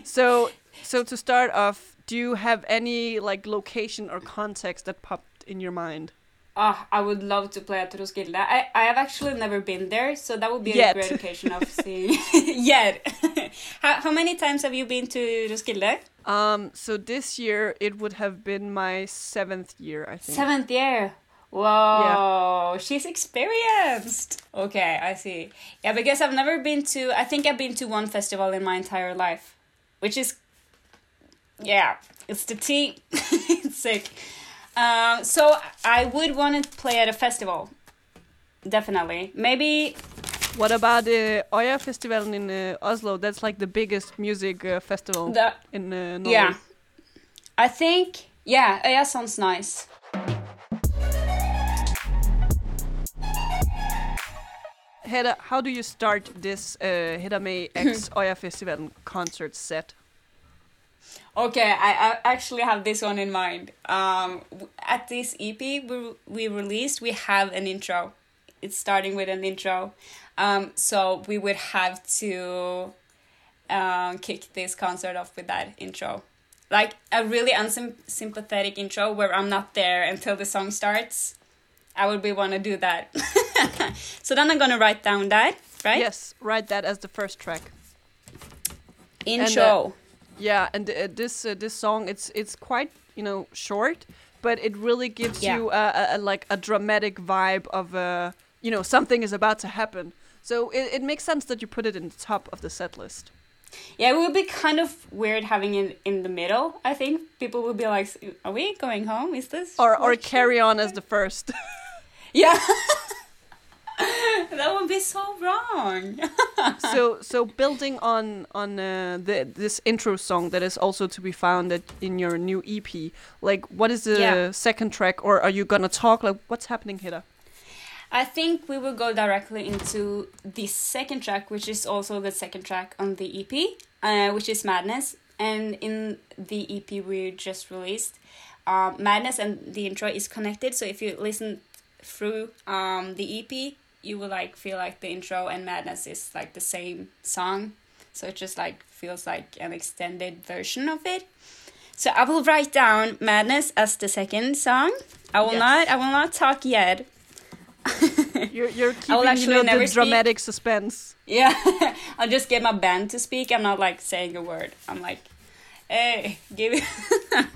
So So to start off, do you have any like location or context that popped in your mind? Ah, I would love to play at Roskilde. I, I have actually never been there, so that would be Yet. a great occasion of seeing. Yet. how, how many times have you been to Roskilde? Um, so this year it would have been my seventh year, I think. Seventh year. Whoa, she's experienced. Okay, I see. Yeah, because I've never been to. I think I've been to one festival in my entire life, which is, yeah, it's the T. it's sick. Um, so I would want to play at a festival. Definitely, maybe. What about the Oya Festival in uh, Oslo? That's like the biggest music uh, festival The, in uh, Norway. yeah, I think. Yeah, yeah, sounds nice. Hedda, how do you start this uh, Hedda Mae X Oya Festival concert set? Okay, I, I actually have this one in mind. Um, at this EP we, we released, we have an intro. It's starting with an intro. Um, so we would have to um, kick this concert off with that intro. Like a really unsympathetic intro where I'm not there until the song starts. I would be want to do that. so then I'm gonna write down that, right? Yes, write that as the first track. Intro. Yeah, and uh, this uh, this song it's it's quite you know short, but it really gives Yeah. you a, a, a like a dramatic vibe of uh, you know something is about to happen. So it, it makes sense that you put it in the top of the set list. Yeah, it would be kind of weird having it in the middle. I think people would be like, "Are we going home? Is this?" Or or carry on as the first. Yeah. that would be so wrong. so so building on on uh, the this intro song that is also to be found at, in your new EP. Like, what is the Yeah. second track, or are you gonna talk? Like, what's happening here? I think we will go directly into the second track, which is also the second track on the EP, uh, which is Madness. And in the EP we just released, um, Madness and the intro is connected. So if you listen through um, the EP, you will like feel like the intro and Madness is like the same song. So it just like feels like an extended version of it. So I will write down Madness as the second song. I will Yes. not. I will not talk yet. You're you're I keeping will you actually know, never the speak. dramatic suspense. Yeah, I'll just get my band to speak. I'm not like saying a word. I'm like, hey, give it.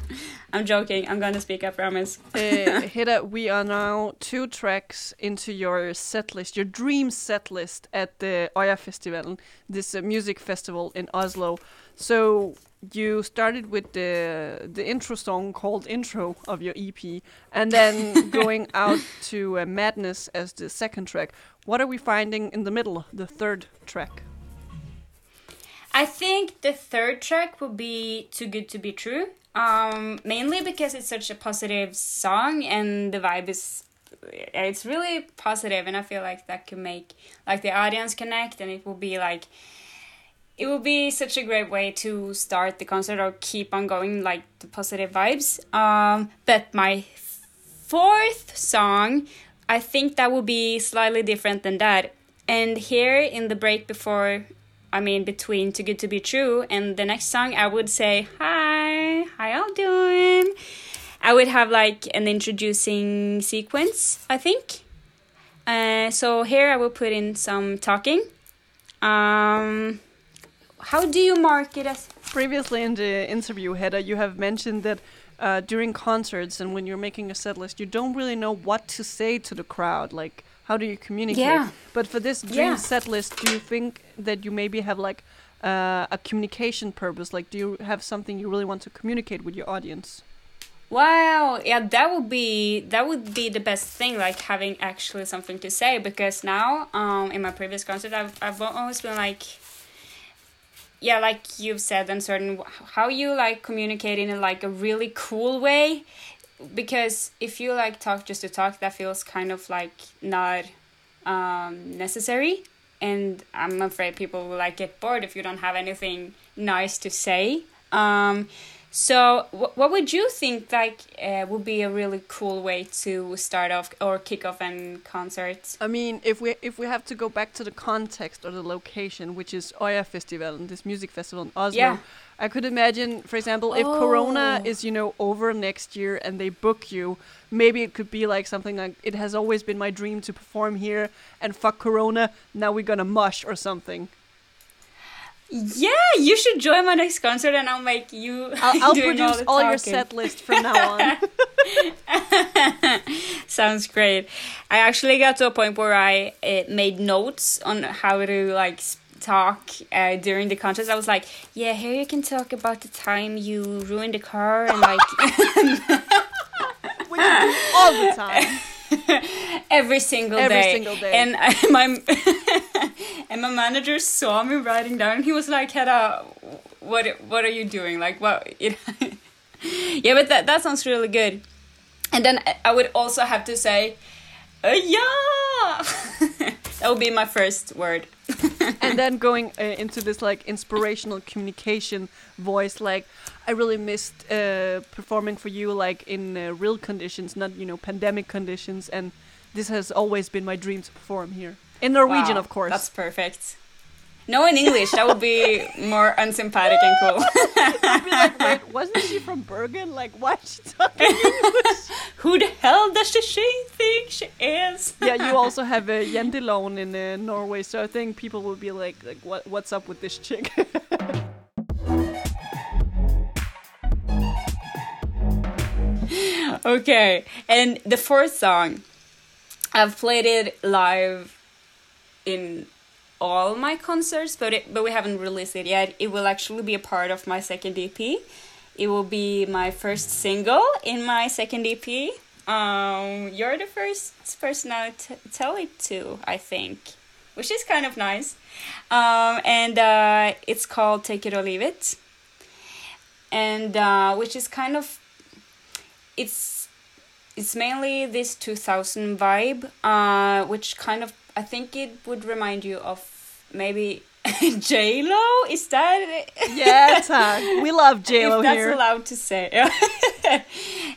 I'm joking. I'm gonna speak. I promise. uh, Hedda, we are now two tracks into your set list, your dream set list at the Oya Festival, this uh, music festival in Oslo. So you started with the the intro song called "Intro" of your EP, and then going out to uh, "Madness" as the second track. What are we finding in the middle, the third track? I think the third track will be "Too Good to Be True." Um, mainly because it's such a positive song and the vibe is it's really positive and I feel like that can make like the audience connect and it will be like it will be such a great way to start the concert or keep on going like the positive vibes. Um, but my fourth song, I think that will be slightly different than that. And here in the break before, I mean between Too Good to Be True and the next song, I would say hi, how y'all doing? I would have like an introducing sequence, I think. Uh, so here I will put in some talking. Um, how do you mark it as? Previously in the interview, Hedda, you have mentioned that uh, during concerts and when you're making a set list, you don't really know what to say to the crowd. Like, how do you communicate? Yeah. But for this dream Yeah. set list, do you think that you maybe have like uh, a communication purpose? Like, do you have something you really want to communicate with your audience? Wow, yeah, that would be that would be the best thing, like having actually something to say. Because now, um, in my previous concert, I've I've always been like, yeah, like you've said, uncertain how you like communicate in a, like a really cool way. Because if you like talk just to talk, that feels kind of like not um, necessary, and I'm afraid people will like get bored if you don't have anything nice to say. Um, So, wh- what would you think like uh, would be a really cool way to start off or kick off a concert? I mean, if we if we have to go back to the context or the location, which is Oya Festival, and this music festival in Oslo, Yeah. I could imagine, for example, if Corona Oh. is you know over next year and they book you, maybe it could be like something like it has always been my dream to perform here, and fuck Corona, now we're gonna mush or something. Yeah, you should join my next concert, and I'll make you. I'll, I'll produce the all, your set list from now on. Sounds great. I actually got to a point where I uh, made notes on how to like talk uh, during the contest. I was like, "Yeah, here you can talk about the time you ruined the car and like Which you do all the time. every single Every day." single day. And I, my and my manager saw me writing down. And he was like, "Hedda, what what are you doing? Like what?" You know? yeah, but that that sounds really good. And then I- I would also have to say, uh, "Yeah." that would be my first word. and then going uh, into this like inspirational communication voice like i really missed uh, performing for you like in uh, real conditions not you know pandemic conditions and this has always been my dream to perform here in norwegian Wow, of course That's perfect. No, in English, that would be more unsympathetic and cool. I'd be like wait wasn't she from bergen like why is she talking english Who the hell does she think she is? yeah you also have a uh, Janteloven in uh, norway so i think people will be like like what what's up with this chick Okay, and the fourth song, I've played it live in all my concerts, but it, but we haven't released it yet. It will actually be a part of my second EP. It will be my first single in my second EP. Um, you're the first person I t- tell it to, I think, which is kind of nice. Um, and uh, it's called "Take It or Leave It," and uh, which is kind of it's it's mainly this 2000 vibe uh which kind of i think it would remind you of maybe j lo is that yeah Tag. we love j-lo if that's here. allowed to say.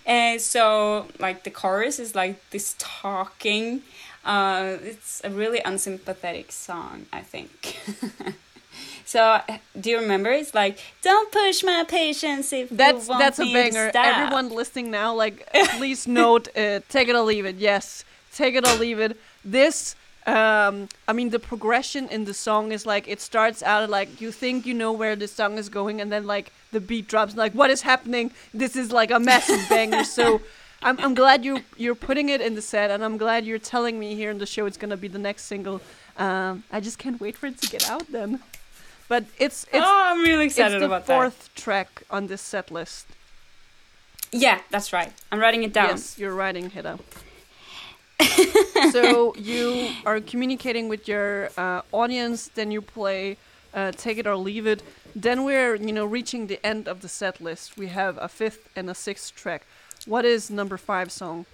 And so like the chorus is like this talking uh it's a really unsympathetic song i think so do you remember it's like don't push my patience if That's you want that's a banger. Everyone listening now, like, please note, uh, take it or leave it. Yes, take it or leave it. This, um, I mean, the progression in the song is like it starts out like you think you know where the song is going, and then like the beat drops. Like, what is happening? This is like a massive banger. So. I'm, I'm glad you you're putting it in the set, and I'm glad you're telling me here in the show it's gonna be the next single. Um, I just can't wait for it to get out then. But it's it's oh i'm really it's the about that fourth track on this set list. Yeah, that's right. I'm writing it down. Yes, you're writing, Hedda. so you are communicating with your uh, audience, then you play uh, "Take It or Leave It." Then we're, you know, reaching the end of the set list. We have a fifth and a sixth track. What is number five song?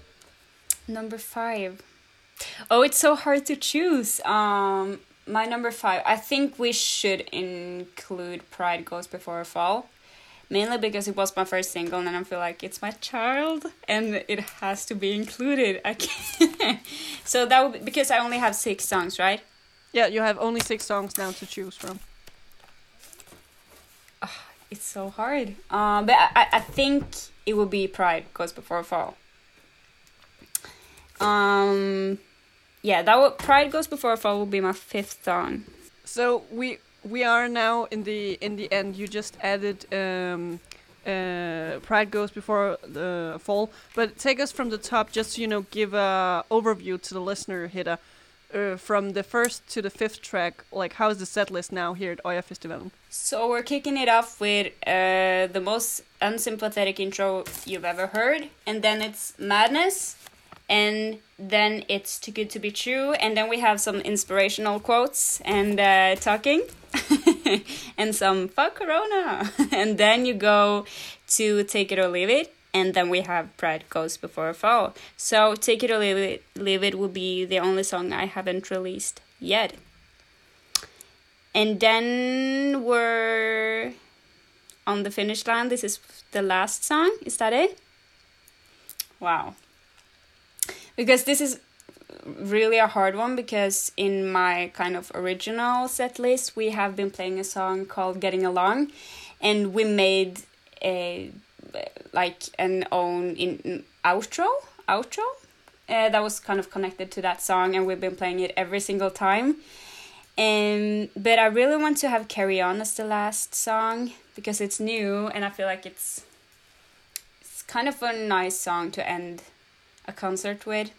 Number five. Oh, it's so hard to choose. Um, my number five. I think we should include "Pride Goes Before a Fall," mainly because it was my first single, and I feel like it's my child, and it has to be included. I can't. so that would be, because I only have six songs, right? Yeah, you have only six songs now to choose from. It's so hard. Um, but I, I- I think it would be Pride Goes Before a Fall. Um, yeah, that would Pride Goes Before a Fall will be my fifth song. So we we are now in the in the end. You just added um, uh, Pride goes before the fall, but take us from the top, just so you know, give a overview to the listener, Hedda, uh, from the first to the fifth track. Like, how is the set list now here at Oya Festival? So we're kicking it off with uh, the most unsympathetic intro you've ever heard, and then it's Madness, and then it's Too Good to Be True, and then we have some inspirational quotes and uh, talking, and some fuck Corona, and then you go to Take It or Leave It, and then we have Pride Goes Before a Fall. So Take It or Leave It, Leave It will be the only song I haven't released yet and then we're on the finish line. This is the last song. Is that it? Wow. Because this is really a hard one because in my kind of original set list we have been playing a song called Getting Along and we made a like an own in outro outro uh, that was kind of connected to that song and we've been playing it every single time. And but I really want to have Carry On as the last song because it's new and I feel like it's it's kind of a nice song to end a concert with.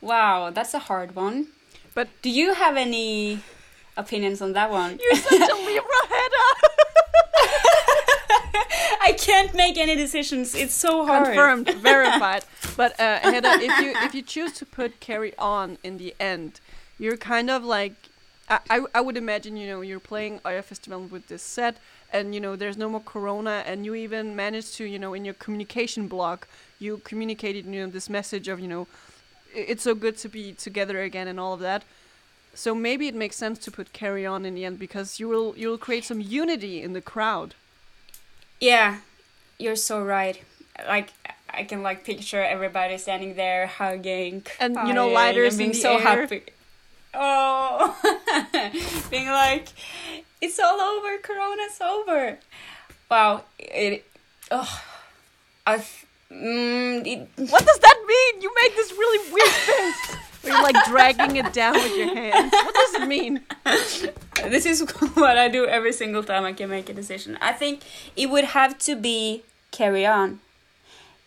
Wow, that's a hard one. But Do you have any opinions on that one? you're such a Libra, Hedda. I can't make any decisions. It's so hard. Confirmed, verified. But uh, Hedda, if you if you choose to put carry on in the end, you're kind of like I, I, I would imagine you know you're playing Oya Festival with this set, and you know there's no more Corona, and you even managed to you know in your communication blog you communicated you know this message of you know it's so good to be together again and all of that. So maybe it makes sense to put carry on in the end because you will you will create some unity in the crowd. Yeah, you're so right. Like I can like picture everybody standing there hugging And, you know, lighters and being so air. happy. Oh, being like, it's all over. Corona's over. Wow. It. Oh, I. Mm, it, What does that mean? You make this really weird face. You're like dragging it down with your hands. What does it mean? this is what I do every single time I can make a decision. I think it would have to be carry on.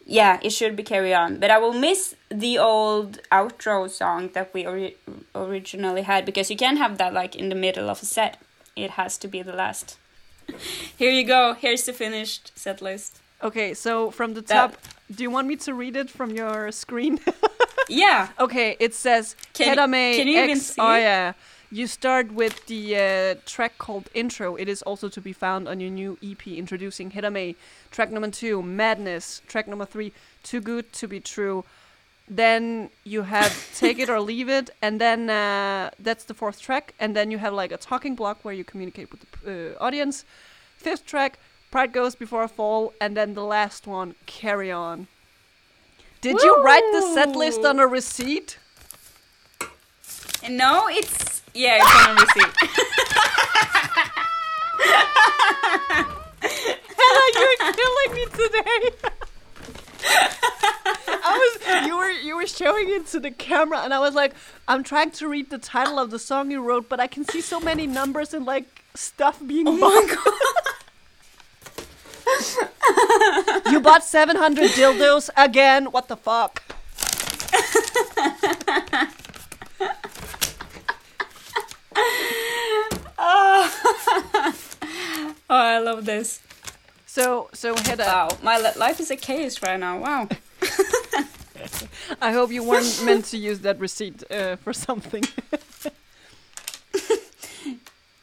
Yeah, it should be carry on. But I will miss the old outro song that we ori- originally had because you can't have that like in the middle of a set. It has to be the last. Here you go. Here's the finished set list. Okay, so from the That- top, do you want me to read it from your screen? Yeah. okay, it says Can- Hedda Mae can you even X. see Oh yeah. You start with the uh, track called Intro. It is also to be found on your new EP introducing Hedda Mae. Track number two, Madness. Track number three, Too Good to Be True. Then you have Take It or Leave It, and then uh, that's the fourth track. And then you have like a talking block where you communicate with the uh, audience. Fifth track, Pride Goes Before a Fall, and then the last one, Carry On. Did you write the set list on a receipt? No, it's yeah, it's on a receipt. Hannah, you're killing me today. I was you were you were showing it to the camera and I was like, I'm trying to read the title of the song you wrote, but I can see so many numbers and like stuff being Oh You bought 700 dildos again. What the fuck? oh, I love this. So so Hedda, Wow, my life is a chaos right now. Wow. I hope you weren't meant to use that receipt uh, for something.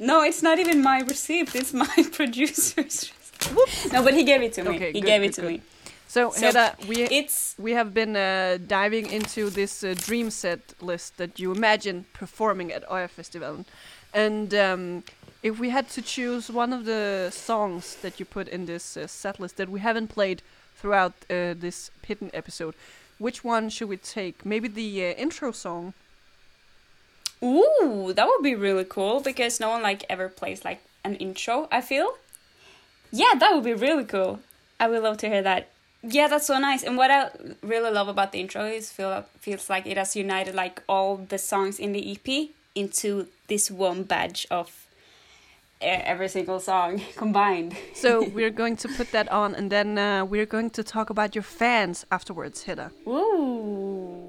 No, it's not even my receipt. It's my producer's receipt. No, but he gave it to me. Okay, he good, gave good, it to good. me. So, So Hedda, we It's we have been uh, diving into this uh, dream set list that you imagine performing at Oya Festival, and um, if we had to choose one of the songs that you put in this uh, set list that we haven't played throughout uh, this Pitten episode, which one should we take? Maybe the uh, intro song. ooh, that would be really cool because no one like ever plays like an intro. I feel. Yeah, that would be really cool. I would love to hear that. Yeah, that's so nice. And what I really love about the intro is feel feels like it has united like all the songs in the EP into this one badge of every single song combined. So we're going to put that on, and then uh, we're going to talk about your fans afterwards, Hedda. Ooh.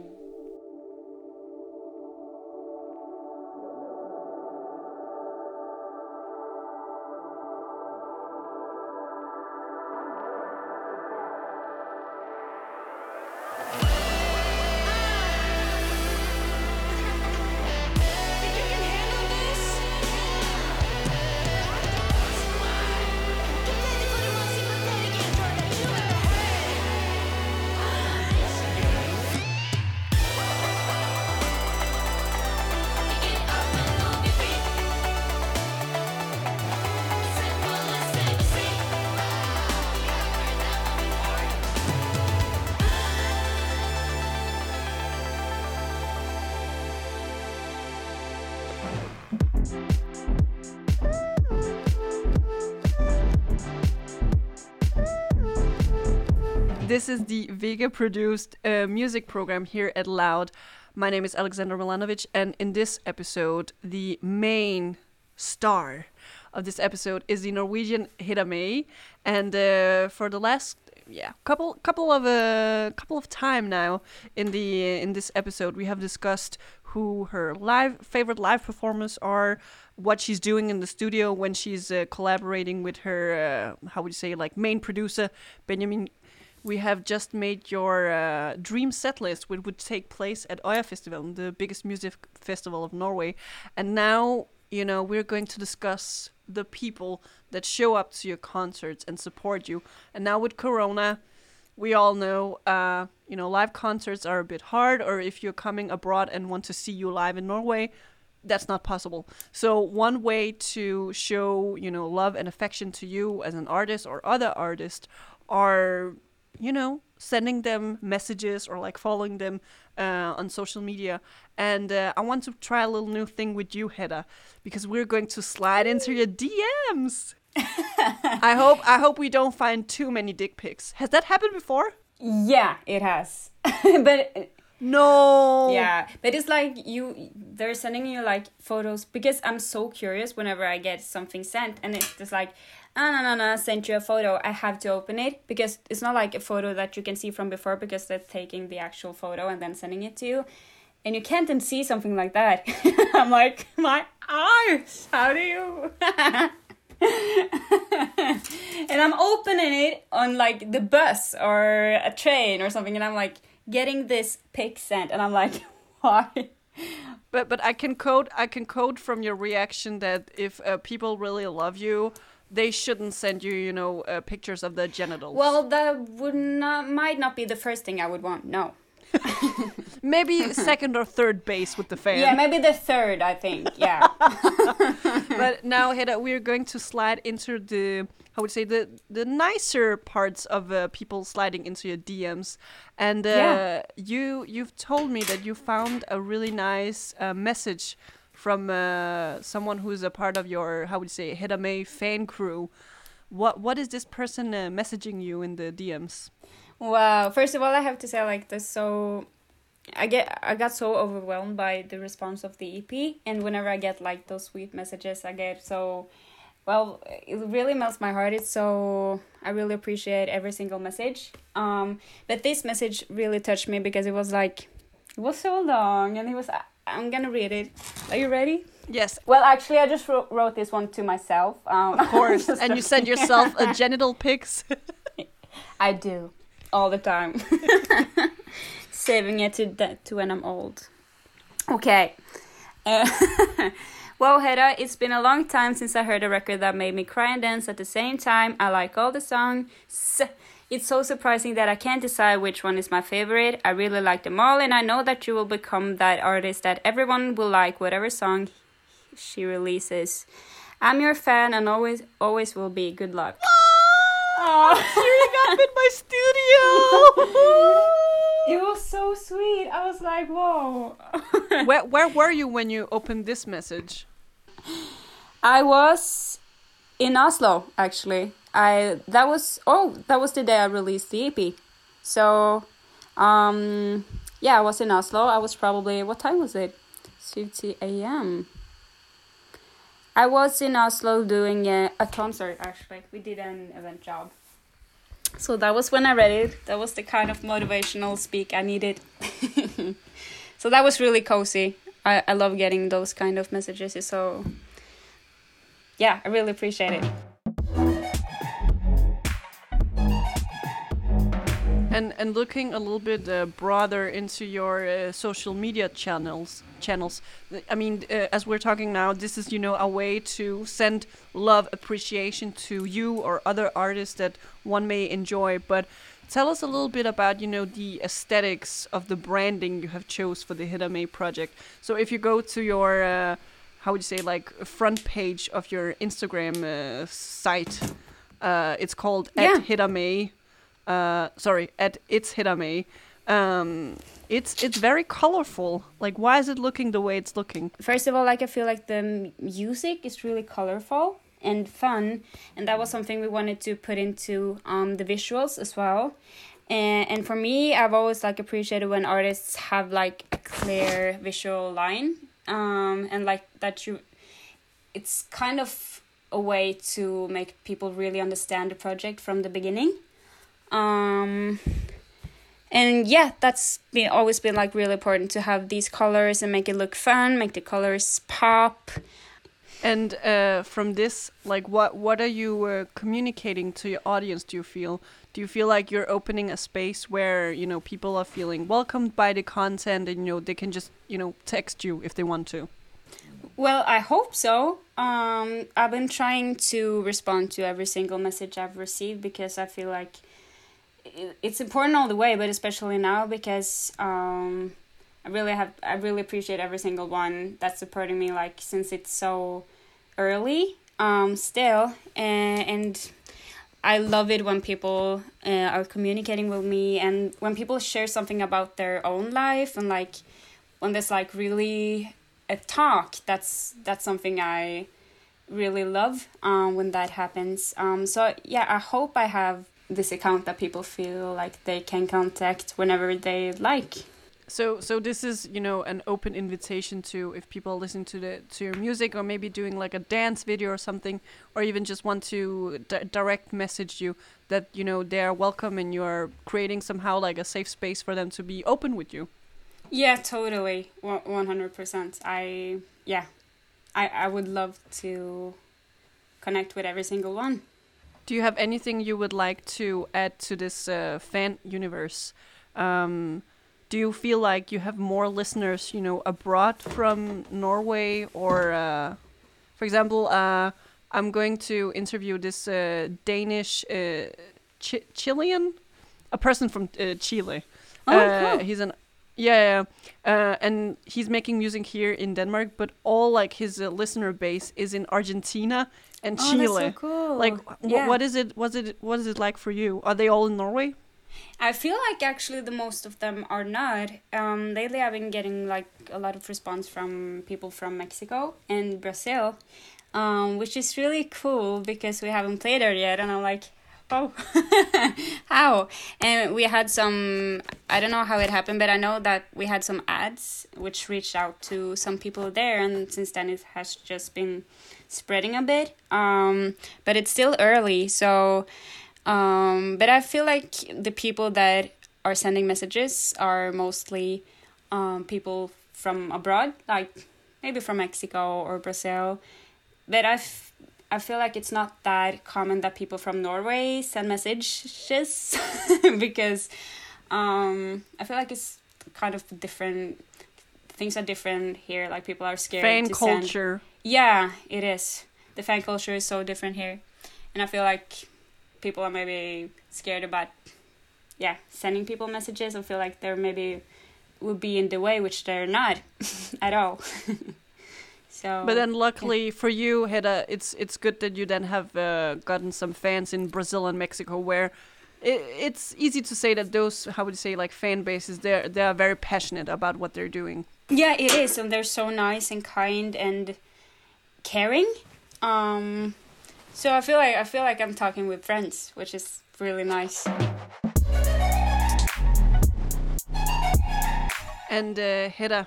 This is the Vega produced uh, music program here at Loud. My name is Alexander Milanovic, and in this episode, the main star of this episode is the Norwegian Hedda Mae. And uh, for the last yeah couple couple of uh, couple of time now in the in this episode, we have discussed who her live favorite live performers are, what she's doing in the studio when she's uh, collaborating with her uh, how would you say like main producer Benjamin we have just made your uh, dream set list, which would take place at Oya Festival, the biggest music festival of Norway. And now, you know, we're going to discuss the people that show up to your concerts and support you. And now with Corona, we all know, uh, you know, live concerts are a bit hard, or if you're coming abroad and want to see you live in Norway, that's not possible. So one way to show, you know, love and affection to you as an artist or other artist are you know, sending them messages or like following them uh, on social media. And uh, I want to try a little new thing with you, Hedda, because we're going to slide into your DMs. I hope I hope we don't find too many dick pics. Has that happened before? Yeah, it has. but No. yeah, but it's like you they're sending you like photos because I'm so curious whenever I get something sent and it's just like ah no no sent you a photo. I have to open it. Because it's not like a photo that you can see from before because they're taking the actual photo and then sending it to you. And you can't then see something like that. I'm like my eyes how do you? And I'm opening it on like the bus or a train or something and I'm like getting this pic sent and I'm like why? But but I can code I can code from your reaction that if uh, people really love you, they shouldn't send you, you know, uh, pictures of their genitals. Well, that would not might not be the first thing I would want. No. maybe second or third base with the fan. Yeah, maybe the third. I think. Yeah. but now, Hedda, we're going to slide into the how would say the the nicer parts of uh, people sliding into your DMs, and uh, Yeah. you you've told me that you found a really nice uh, message from uh, someone who's a part of your how would you say Hedda Mae fan crew. What what is this person uh, messaging you in the DMs? wow. First of all, I have to say like this. So, I get I got so overwhelmed by the response of the EP, and whenever I get like those sweet messages, I get so. Well, it really melts my heart. It's so I really appreciate every single message. Um, but this message really touched me because it was like, it was so long, and it was. I'm gonna read it. Are you ready? Yes, Well, actually, I just wrote, wrote this one to myself. Um, of course. and you send yourself a genital pics. I do all the time. Saving it to that to when I'm old. Okay. Uh, well, Hedda, it's been a long time since I heard a record that made me cry and dance at the same time. I like all the songs. It's so surprising that I can't decide which one is my favorite. I really like them all, and I know that you will become that artist that everyone will like, whatever song she releases. I'm your fan and always, always will be. Good luck. Cheering up in my studio. It was so sweet. I was like, whoa. where where were you when you opened this message? I was in Oslo actually. I that was oh that was the day I released the EP. So um yeah, I was in Oslo. I was probably what time was it? 50 a.m. I was in Oslo doing a, a concert actually. We did an event job. So that was when I read it. That was the kind of motivational speak I needed. so that was really cozy. I, I love getting those kind of messages. So yeah, I really appreciate it. And and looking a little bit uh, broader into your uh, social media channels channels. I mean, uh, as we're talking now, this is you know a way to send love, appreciation to you or other artists that one may enjoy. But tell us a little bit about you know the aesthetics of the branding you have chose for the Hedda Mae project. So if you go to your uh, how would you say like front page of your Instagram uh, site, uh, it's called Yeah. at Hedda Mae uh sorry at it's hitame um it's it's very colorful. Like why is it looking the way it's looking? First of all, like I feel like the music is really colorful and fun, and that was something we wanted to put into um, the visuals as well. and and for me i've always like appreciated when artists have like a clear visual line um and like that you it's kind of a way to make people really understand the project from the beginning um and yeah that's been always been like really important to have these colors and make it look fun make the colors pop And uh, from this, like, what what are you uh, communicating to your audience? Do you feel? Do you feel like you're opening a space where you know people are feeling welcomed by the content, and you know they can just you know text you if they want to? Well, I hope so. Um, I've been trying to respond to every single message I've received because I feel like it's important all the way, but especially now because um, I really have I really appreciate every single one that's supporting me. Like since it's so early, um, still, and, and I love it when people uh, are communicating with me and when people share something about their own life and like when there's like really a talk that's that's something i really love um, when that happens um, so yeah i hope i have this account that people feel like they can contact whenever they like. So so this is you know an open invitation to if people are listening to the to your music or maybe doing like a dance video or something or even just want to di- direct message you that you know they are welcome and you are creating somehow like a safe space for them to be open with you. yeah totally. 100% i yeah. I i would love to connect with every single one Do you have anything you would like to add to this uh, fan universe? Um, do you feel like you have more listeners, you know, abroad from Norway, or, uh, for example, uh, I'm going to interview this uh, Danish uh, Ch- Chilean, a person from uh, Chile. Oh, Uh, cool. He's an yeah, yeah. Uh, and he's making music here in Denmark, but all like his uh, listener base is in Argentina and oh Chile. that's so cool Like, yeah. what is it? Was it? What is it like for you? Are they all in Norway? I feel like actually the most of them are not. Um, lately, I've been getting like a lot of response from people from Mexico and Brazil, um, which is really cool because we haven't played there yet, and I'm like, oh, how? And we had some. I don't know how it happened, but I know that we had some ads which reached out to some people there, and since then it has just been spreading a bit. Um, but it's still early, so. Um, but I feel like the people that are sending messages are mostly um, people from abroad, like maybe from Mexico or Brazil. But I, f- I feel like it's not that common that people from Norway send messages because um, I feel like it's kind of different. Things are different here. Like people are scared. Fan to send- culture. yeah, it is. The fan culture is so different here. And I feel like people are maybe scared about yeah, sending people messages and feel like they're maybe would be in the way, which they're not at all. so But then, luckily for you, Hedda, it's it's good that you then have uh, gotten some fans in Brazil and Mexico, where it, it's easy to say that those how would you say like fan bases they're they are very passionate about what they're doing. Yeah, it is, and they're so nice and kind and caring. Um, so I feel like I feel like I'm talking with friends, which is really nice. And uh, Hedda,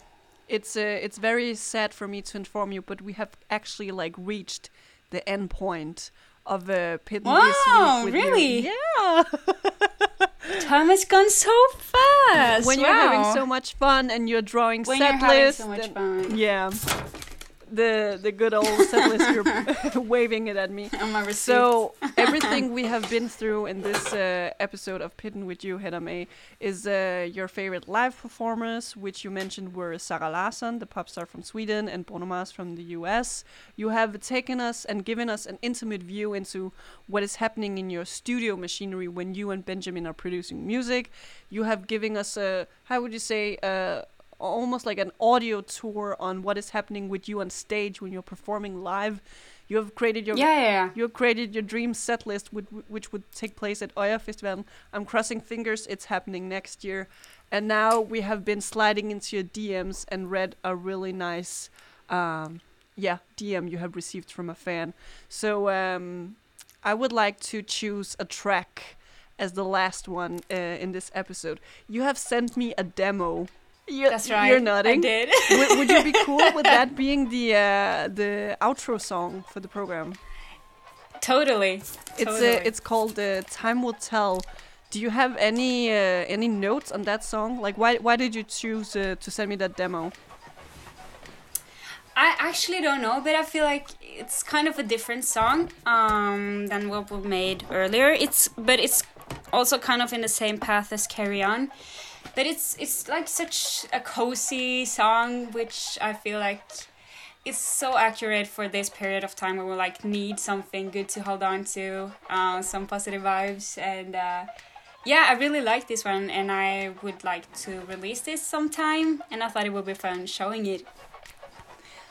it's uh, it's very sad for me to inform you, but we have actually like reached the end point of uh, pit Wow, with you. really? Yeah. Time has gone so fast. when you're having so much fun and you're drawing when set you're having lists so much fun. Yeah. The the good old set list, you're waving it at me. So everything we have been through in this uh, episode of Pitten with you, Hedda Mae, is uh, your favorite live performers, which you mentioned were Zara Larsson, the pop star from Sweden, and Bruno Mars from the US. You have taken us and given us an intimate view into what is happening in your studio machinery when you and Benjamin are producing music. You have given us a, how would you say, uh, almost like an audio tour on what is happening with you on stage when you're performing live. You have created your yeah, yeah, yeah. you have created your dream set list, which, which would take place at Oya Festival. I'm crossing fingers it's happening next year. And now we have been sliding into your DMs and read a really nice, um, yeah, DM you have received from a fan. So um, I would like to choose a track as the last one uh, in this episode. You have sent me a demo. You, That's right. You're nodding. I did. would, would you be cool with that being the uh, the outro song for the program? totally. It's Totally. uh, it's called uh, "Time Will Tell." Do you have any uh, any notes on that song? Like, why why did you choose uh, to send me that demo? I actually don't know, but I feel like it's kind of a different song um, than what we made earlier. It's but it's also kind of in the same path as Carry On. But it's it's like such a cozy song, which I feel like it's so accurate for this period of time where we like need something good to hold on to, uh, some positive vibes, and uh, yeah, I really like this one, and I would like to release this sometime, and I thought it would be fun showing it.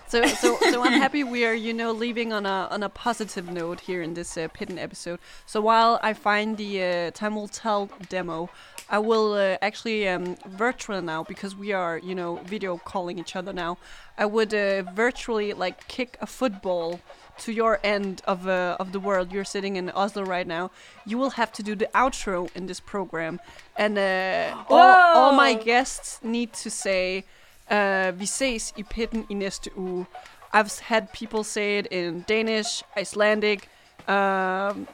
So so so I'm happy we are you know leaving on a on a positive note here in this uh, Pitten episode. So while I find the uh, Time Will Tell demo, I will uh, actually um, virtual now because we are you know video calling each other now. I would uh, virtually like kick a football to your end of uh, of the world. You're sitting in Oslo right now. You will have to do the outro in this program, and uh, all, all my guests need to say. Uh, vi ses i pitten i næste uge. I've had people say it in Danish, Icelandic, um,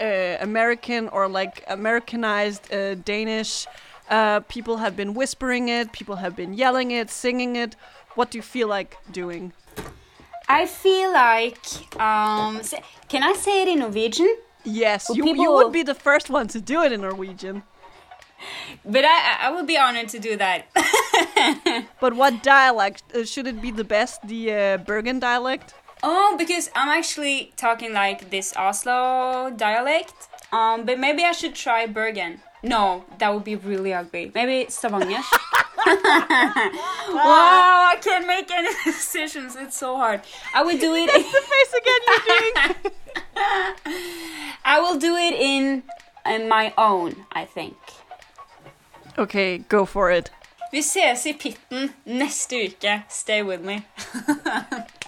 uh, American or like Americanized uh, Danish. Uh, people have been whispering it, people have been yelling it, singing it. What do you feel like doing? I feel like um can I say it in Norwegian? Yes, you, you would be the first one to do it in Norwegian. But I I- would be honored to do that. But what dialect? Uh, should it be the best, the uh, Bergen dialect? oh, because I'm actually talking like this Oslo dialect. Um, but maybe I should try Bergen. No, that would be really ugly. Maybe Stavanger. wow, I can't make any decisions. It's so hard. I would do it. That's The face again you're doing. I will do it in, in my own. I think. Okay, go for it. Vi ses i pitten neste uke. Stay with me.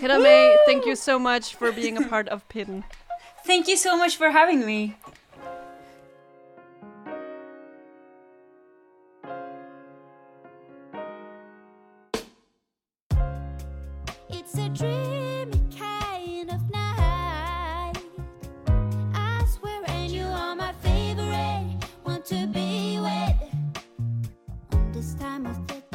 Hedda Mae, thank you so much for being a part of Pitten. Thank you so much for having me. I'm a fit.